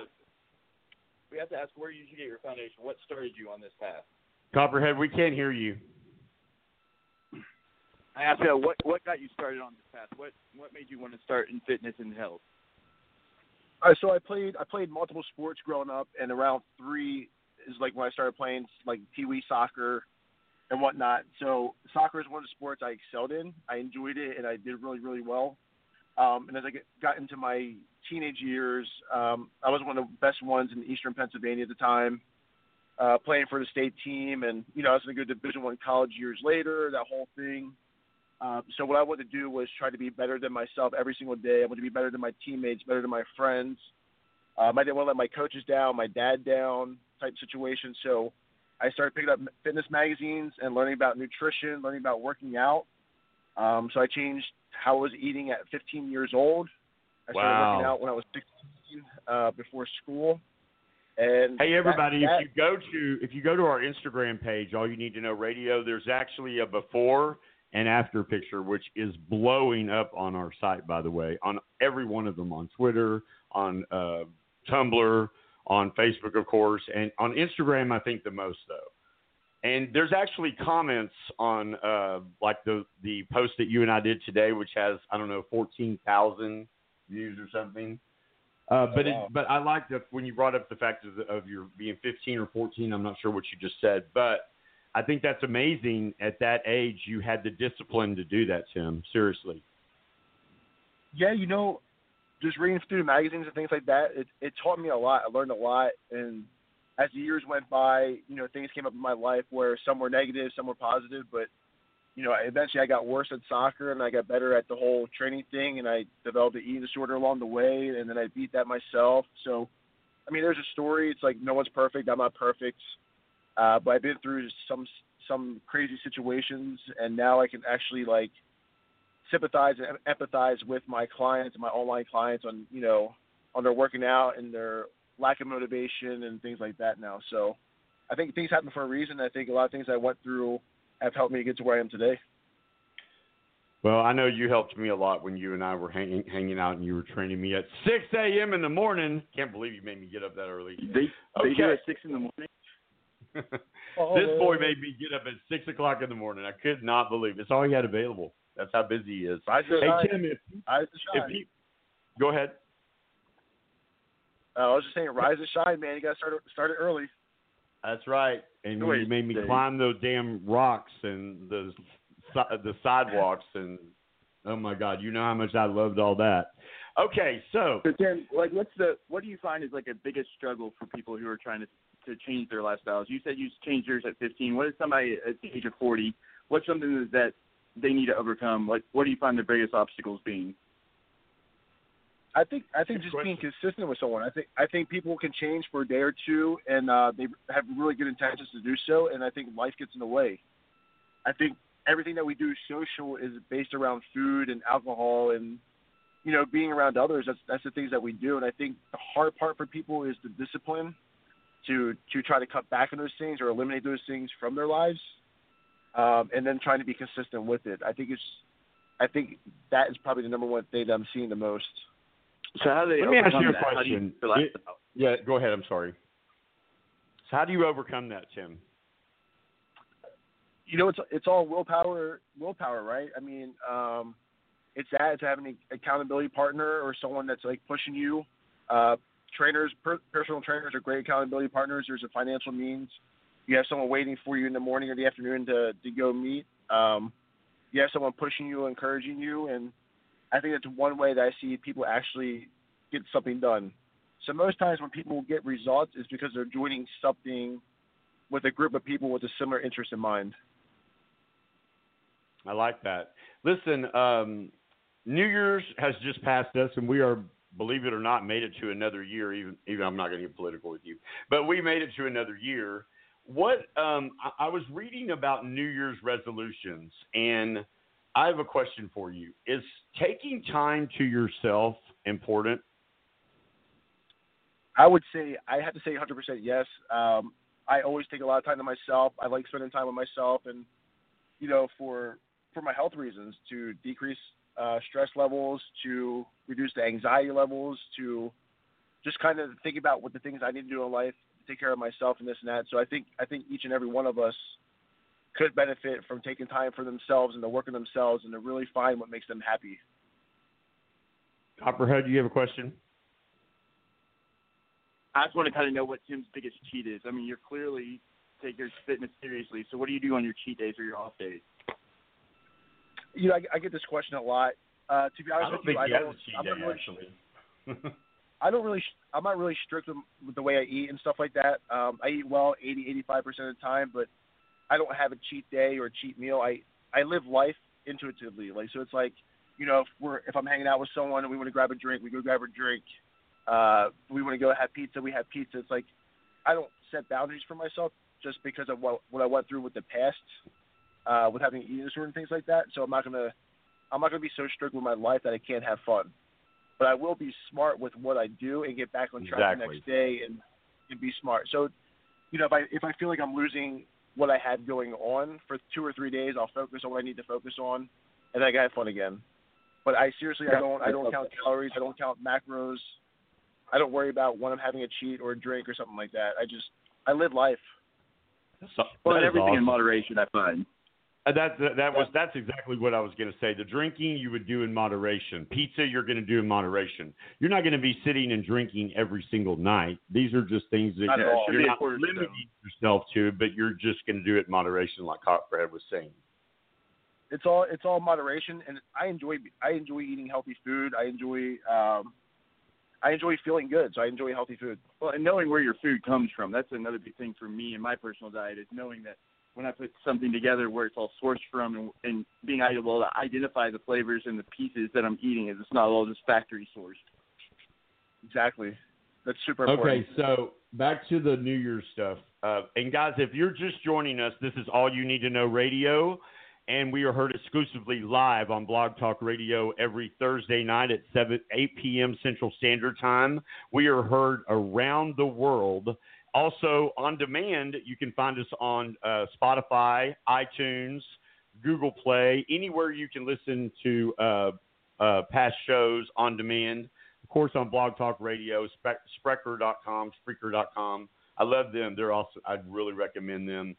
we have to ask where you get your foundation. What started you on this path? Copperhead, we can't hear you. I asked you what what got you started on this path. What what made you want to start in fitness and health? All right, so I played I played multiple sports growing up, and around three is like when I started playing like pee wee soccer and whatnot. So soccer is one of the sports I excelled in. I enjoyed it, and I did really really well. Um, and as I get, got into my teenage years, um, I was one of the best ones in Eastern Pennsylvania at the time, uh, playing for the state team, and you know I was going to go to Division One college years later. That whole thing. Um, so what I wanted to do was try to be better than myself every single day. I wanted to be better than my teammates, better than my friends. Um, I didn't want to let my coaches down, my dad down, type situation. So I started picking up fitness magazines and learning about nutrition, learning about working out. Um, so I changed how I was eating at 15 years old. I started working out when I was 16 uh, before school. And Hey that- everybody, that- if you go to if you go to our Instagram page, all you need to know radio, there's actually a before and after picture which is blowing up on our site by the way, on every one of them on Twitter, on uh, Tumblr, on Facebook of course, and on Instagram I think the most though. And there's actually comments on uh, like the the post that you and I did today, which has I don't know fourteen thousand views or something. Uh, but wow. it, but I like the when you brought up the fact of, the, of your being 15 or 14. I'm not sure what you just said, but I think that's amazing. At that age, you had the discipline to do that, Tim. Seriously. yeah, you know, just reading through magazines and things like that, it it taught me a lot. I learned a lot, and as the years went by, you know, things came up in my life where some were negative, some were positive, but you know, eventually I got worse at soccer and I got better at the whole training thing, and I developed an eating disorder along the way, and then I beat that myself. So, I mean, there's a story. It's like no one's perfect. I'm not perfect, uh, but I've been through some some crazy situations, and now I can actually like sympathize and empathize with my clients and my online clients on you know on their working out and their lack of motivation and things like that now. So I think things happen for a reason. I think a lot of things I went through have helped me get to where I am today. Well, I know you helped me a lot when you and I were hanging hanging out and you were training me at 6 a.m. in the morning. Can't believe you made me get up that early. They they do Okay. at six in the morning. this boy made me get up at six o'clock in the morning. I could not believe it. it's all he had available. That's how busy he is. To hey. Tim, if, if he, go ahead. Uh, I was just saying, rise and shine, man. You got to start start it early. That's right. And you made me Dave. climb those damn rocks and the the sidewalks and oh my God, you know how much I loved all that. Okay, so So Tim, like, what's the what do you find is like a biggest struggle for people who are trying to to change their lifestyles? You said you changed yours at 15. What is somebody at the age of 40? What's something that they need to overcome? Like, what do you find the biggest obstacles being? I think I think just being consistent with someone. I think I think people can change for a day or two, and uh, they have really good intentions to do so. And I think life gets in the way. I think everything that we do social is based around food and alcohol, and you know, being around others. That's that's the things that we do. And I think the hard part for people is the discipline to to try to cut back on those things or eliminate those things from their lives, um, and then trying to be consistent with it. I think it's I think that is probably the number one thing that I'm seeing the most. So how do they let me ask you a that? How you question. It- yeah, go ahead. I'm sorry. So how do you overcome that, Tim? you know, it's it's all willpower, willpower, right? I mean, um, it's that it's having an accountability partner or someone that's like pushing you. Uh, trainers, per, personal trainers are great accountability partners. There's a financial means. You have someone waiting for you in the morning or the afternoon to to go meet. Um, you have someone pushing you, encouraging you, and I think that's one way that I see people actually get something done. So most times when people get results is because they're joining something with a group of people with a similar interest in mind. I like that. Listen, um, New Year's has just passed us, and we are, believe it or not, made it to another year. Even, even I'm not going to get political with you, but we made it to another year. What um, I, I was reading about New Year's resolutions, and I have a question for you: Is taking time to yourself important? I would say I have to say 100% yes. Um, I always take a lot of time to myself. I like spending time with myself, and you know, for for my health reasons, to decrease uh, stress levels, to reduce the anxiety levels, to just kind of think about what the things I need to do in life to take care of myself and this and that. So I think I think each and every one of us could benefit from taking time for themselves and to work on themselves and to really find what makes them happy. Copperhead, do you have a question? I just want to kind of know what Tim's biggest cheat is. I mean, you're clearly take your fitness seriously. So what do you do on your cheat days or your off days? You know, I, I get this question a lot. Uh, to be honest with you, I don't. I'm not really, actually. I don't really. I'm not really strict with, with the way I eat and stuff like that. Um, I eat well 80, 85 percent of the time, but I don't have a cheat day or a cheat meal. I I live life intuitively. Like so, it's like you know, if we're if I'm hanging out with someone and we want to grab a drink, we go grab a drink. Uh, we want to go have pizza, we have pizza. It's like I don't set boundaries for myself just because of what what I went through with the past, uh, with having eating disorder and things like that. So I'm not gonna I'm not gonna be so strict with my life that I can't have fun. But I will be smart with what I do and get back on track the next day and and be smart. So, you know, if I if I feel like I'm losing what I had going on for two or three days, I'll focus on what I need to focus on, and then I got fun again. But I seriously, I don't I don't count calories, I don't count macros, I don't worry about when I'm having a cheat or a drink or something like that. I just I live life. So, Well, that is everything in moderation, I find. Uh, That, that that was that's exactly what I was going to say. The drinking you would do in moderation. Pizza you're going to do in moderation. You're not going to be sitting and drinking every single night. These are just things that all. you're be not limiting yourself to, but you're just going to do it in moderation, like Hot Copperhead was saying. It's all it's all moderation, and I enjoy I enjoy eating healthy food. I enjoy um, I enjoy feeling good, so I enjoy healthy food. Well, and knowing where your food comes from, that's another big thing for me in my personal diet is knowing that when I put something together where it's all sourced from and, and being able to identify the flavors and the pieces that I'm eating is it's not all just factory sourced. Exactly. That's super important. Okay, so back to the New Year's stuff. Uh, and guys, if you're just joining us, this is All You Need to Know Radio, and we are heard exclusively live on Blog Talk Radio every Thursday night at 7, 8 p.m. Central Standard Time. We are heard around the world also on demand, you can find us on uh, Spotify, iTunes, Google Play, anywhere you can listen to uh, uh, past shows on demand. Of course, on Blog Talk Radio, Spre- Sprecher.com, Spreaker.com. I love them. They're also. I'd really recommend them.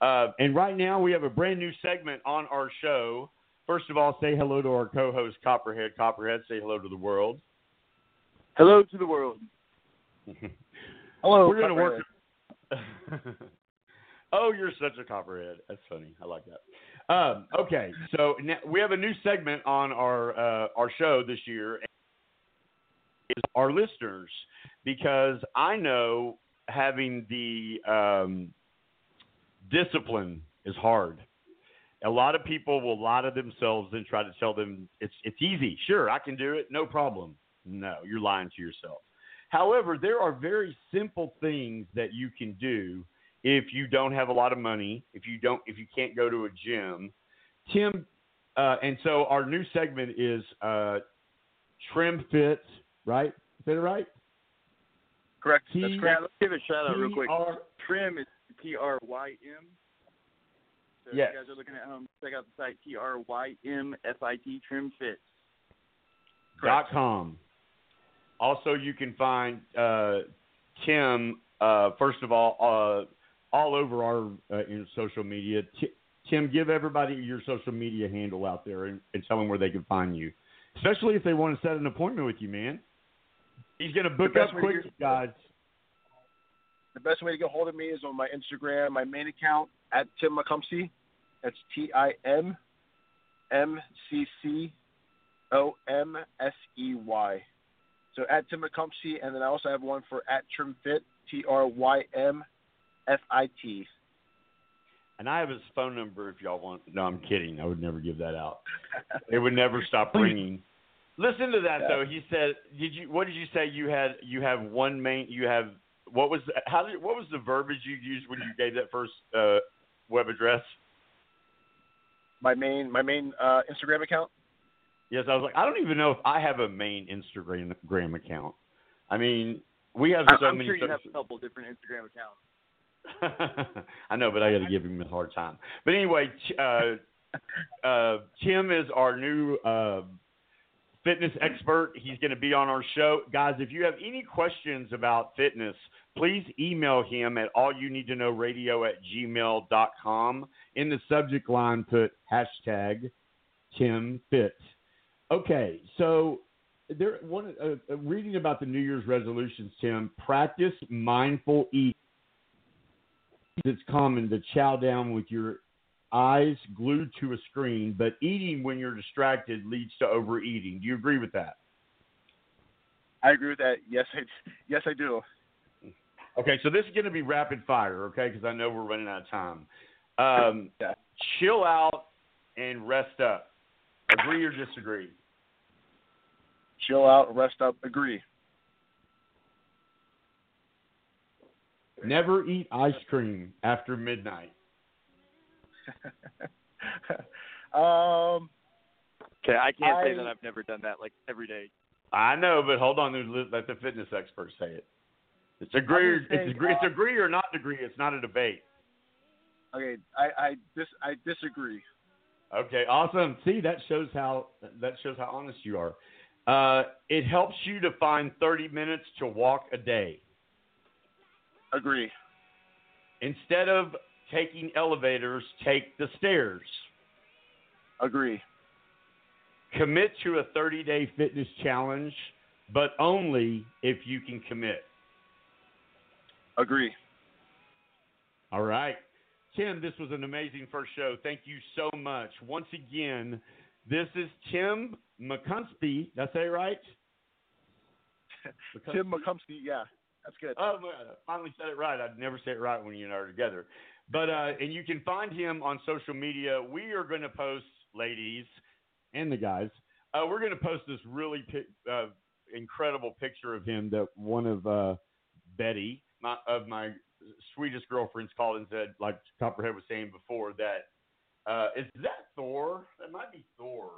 Uh, and right now, we have a brand new segment on our show. First of all, say hello to our co-host Copperhead. Copperhead, say hello to the world. Hello to the world. Hello. We're gonna work. Oh, you're such a copperhead. That's funny. I like that. Um, okay, so now we have a new segment on our uh, our show this year. Is our listeners because I know having the um, discipline is hard. A lot of people will lie to themselves and try to tell them it's it's easy. Sure, I can do it, no problem. No, you're lying to yourself. However, there are very simple things that you can do if you don't have a lot of money, if you don't, if you can't go to a gym. Tim, uh, and so our new segment is uh, Trim Fit, right? Is that right? Correct. T- That's correct. Let's give it a shout out real quick. T-R- Trim is T R Y M. So Yes. if you guys are looking at home, check out the site T R Y M F I T Trim Fit. dot com. Also, you can find uh, Tim. Uh, first of all, uh, all over our uh, in social media. Ti- Tim, give everybody your social media handle out there and, and tell them where they can find you, especially if they want to set an appointment with you, man. He's gonna book best up to quick, get- guys. The best way to get hold of me is on my Instagram, my main account at Tim McComsey. That's T I M M C C O M S E Y. So at Tim McComsey, and then I also have one for at TrimFit, T R Y M F I T. And I have his phone number if y'all want. No, I'm kidding. I would never give that out. it would never stop ringing. Listen to that Yeah. though. He said, "Did you? What did you say? You had you have one main. You have what was the, how did what was the verbiage you used when you gave that first uh, web address? My main my main uh, Instagram account. Yes, I was like, I don't even know if I have a main Instagram Gram account. I mean, we have so I'm many. sure you have a couple different Instagram accounts. I know, but I got to give him a hard time. But anyway, uh, uh, Tim is our new uh, fitness expert. He's going to be on our show. Guys, if you have any questions about fitness, please email him at all you need to know radio at gmail.com. In the subject line, put hashtag Tim Fit. Okay, so there one uh, uh, reading about the New Year's resolutions, Tim. Practice mindful eating. It's common to chow down with your eyes glued to a screen, but eating when you're distracted leads to overeating. Do you agree with that? I agree with that. Yes, I yes I do. Okay, so this is going to be rapid fire, okay? Because I know we're running out of time. Um, Chill out and rest up. Agree or disagree? Chill out, rest up, agree. Never eat ice cream after midnight. um, Okay, I can't say that I've never done that like every day. I know, but hold on. Let the fitness experts say it. It's agree. I'm gonna it's agree. It's uh, agree or not agree. It's not a debate. okay, I I dis I disagree. Okay, awesome. See, that shows how that shows how honest you are. Uh, it helps you to find 30 minutes to walk a day Agree. instead of taking elevators. Take the stairs. Agree. Commit to a 30-day fitness challenge, but only if you can commit. Agree. All right. Tim, this was an amazing first show. Thank you so much. Once again, this is Tim McComsey. Did I say it right? Tim McComsey, yeah, that's good. Oh, I finally said it right. I'd never say it right when you and I are together. But uh, and you can find him on social media. We are going to post, ladies and the guys. Uh, we're going to post this really uh, incredible picture of him that one of uh, Betty, my, of my sweetest girlfriends, called and said, like Copperhead was saying before, that uh, is that Thor? That might be Thor.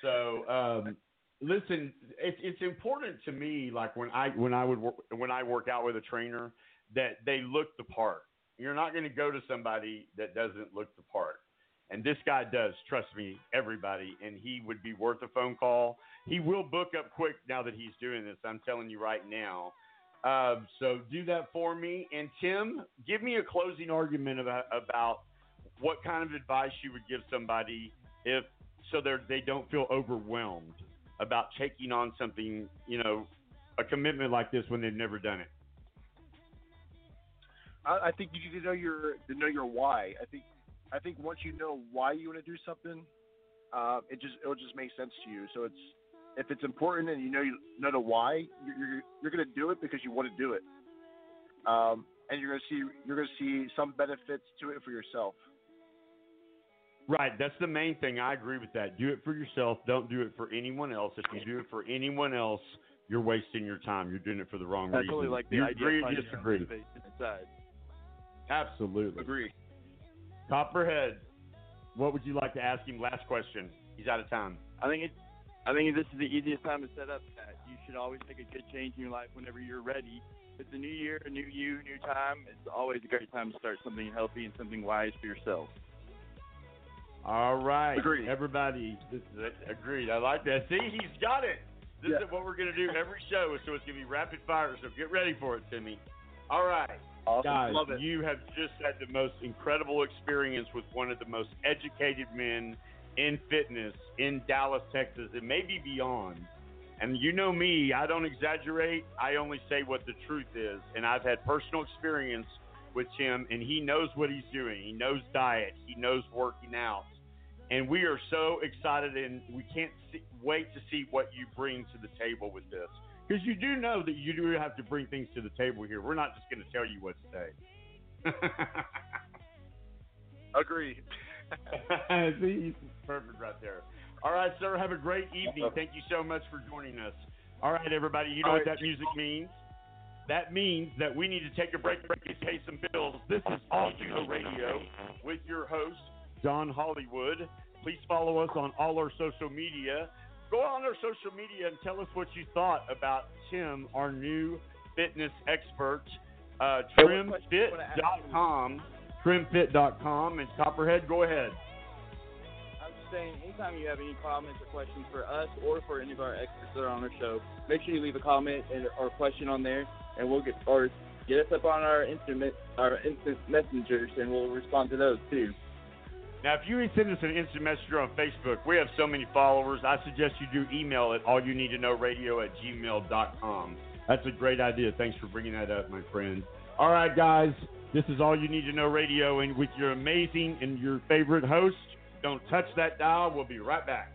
So um, listen, it's it's important to me. Like when I when I would work, when I work out with a trainer, that they look the part. You're not going to go to somebody that doesn't look the part. And this guy does, trust me, everybody. And he would be worth a phone call. He will book up quick now that he's doing this. I'm telling you right now. Um, so do that for me. And Tim, give me a closing argument about, about what kind of advice you would give somebody if so they they don't feel overwhelmed about taking on something, you know, a commitment like this when they've never done it. I, think you need to know your to know your why. I think I think once you know why you want to do something, uh, it just it'll just make sense to you. So it's if it's important and you know you know the why, you're you're, you're going to do it because you want to do it, um, and you're going to see you're going to see some benefits to it for yourself. Right, that's the main thing. I agree with that. Do it for yourself. Don't do it for anyone else. If you do it for anyone else, you're wasting your time. You're doing it for the wrong reasons. I reason. totally like the you idea agree of or disagree? inside. Absolutely. Agree. Copperhead, what would you like to ask him? Last question. He's out of time. I think it. I think this is the easiest time to set up that. You should always make a good change in your life whenever you're ready. It's a new year, a new you, new time. It's always a great time to start something healthy and something wise for yourself. All right. Agreed. Everybody, this is it. agreed. I like that. See, he's got it. This Yeah. is what we're going to do every show, so it's going to be rapid fire. So get ready for it, Timmy. All right. Awesome. Guys, Love it. you have just had the most incredible experience with one of the most educated men in fitness in Dallas, Texas, and maybe beyond. And you know me, I don't exaggerate. I only say what the truth is. And I've had personal experience with Tim, and he knows what he's doing. He knows diet, he knows working out. And we are so excited, and we can't see, wait to see what you bring to the table with this. Because you do know that you do have to bring things to the table here. We're not just going to tell you what to say. Agree. See, he's perfect right there. All right, sir. Have a great evening. Thank you so much for joining us. All right, everybody. You know All what right. that music means? That means that we need to take a break, break and pay some bills. This is All You Radio with your host, Don Hollywood. Please follow us on all our social media. Go on our social media and tell us what you thought about Tim, our new fitness expert. Uh, Hey, one question I wanna ask you. trymfit.com. Trymfit.com. And Copperhead, go ahead. I'm just saying, anytime you have any comments or questions for us or for any of our experts that are on our show, make sure you leave a comment and, or question on there, and we'll get or get us up on our instant our instant messengers, and we'll respond to those too. Now, if you send us an instant messenger on Facebook, we have so many followers. I suggest you do email at all you need to know radio at gmail.com. That's a great idea. Thanks for bringing that up, my friend. All right, guys, this is all you need to know radio, and with your amazing and your favorite host, don't touch that dial. We'll be right back.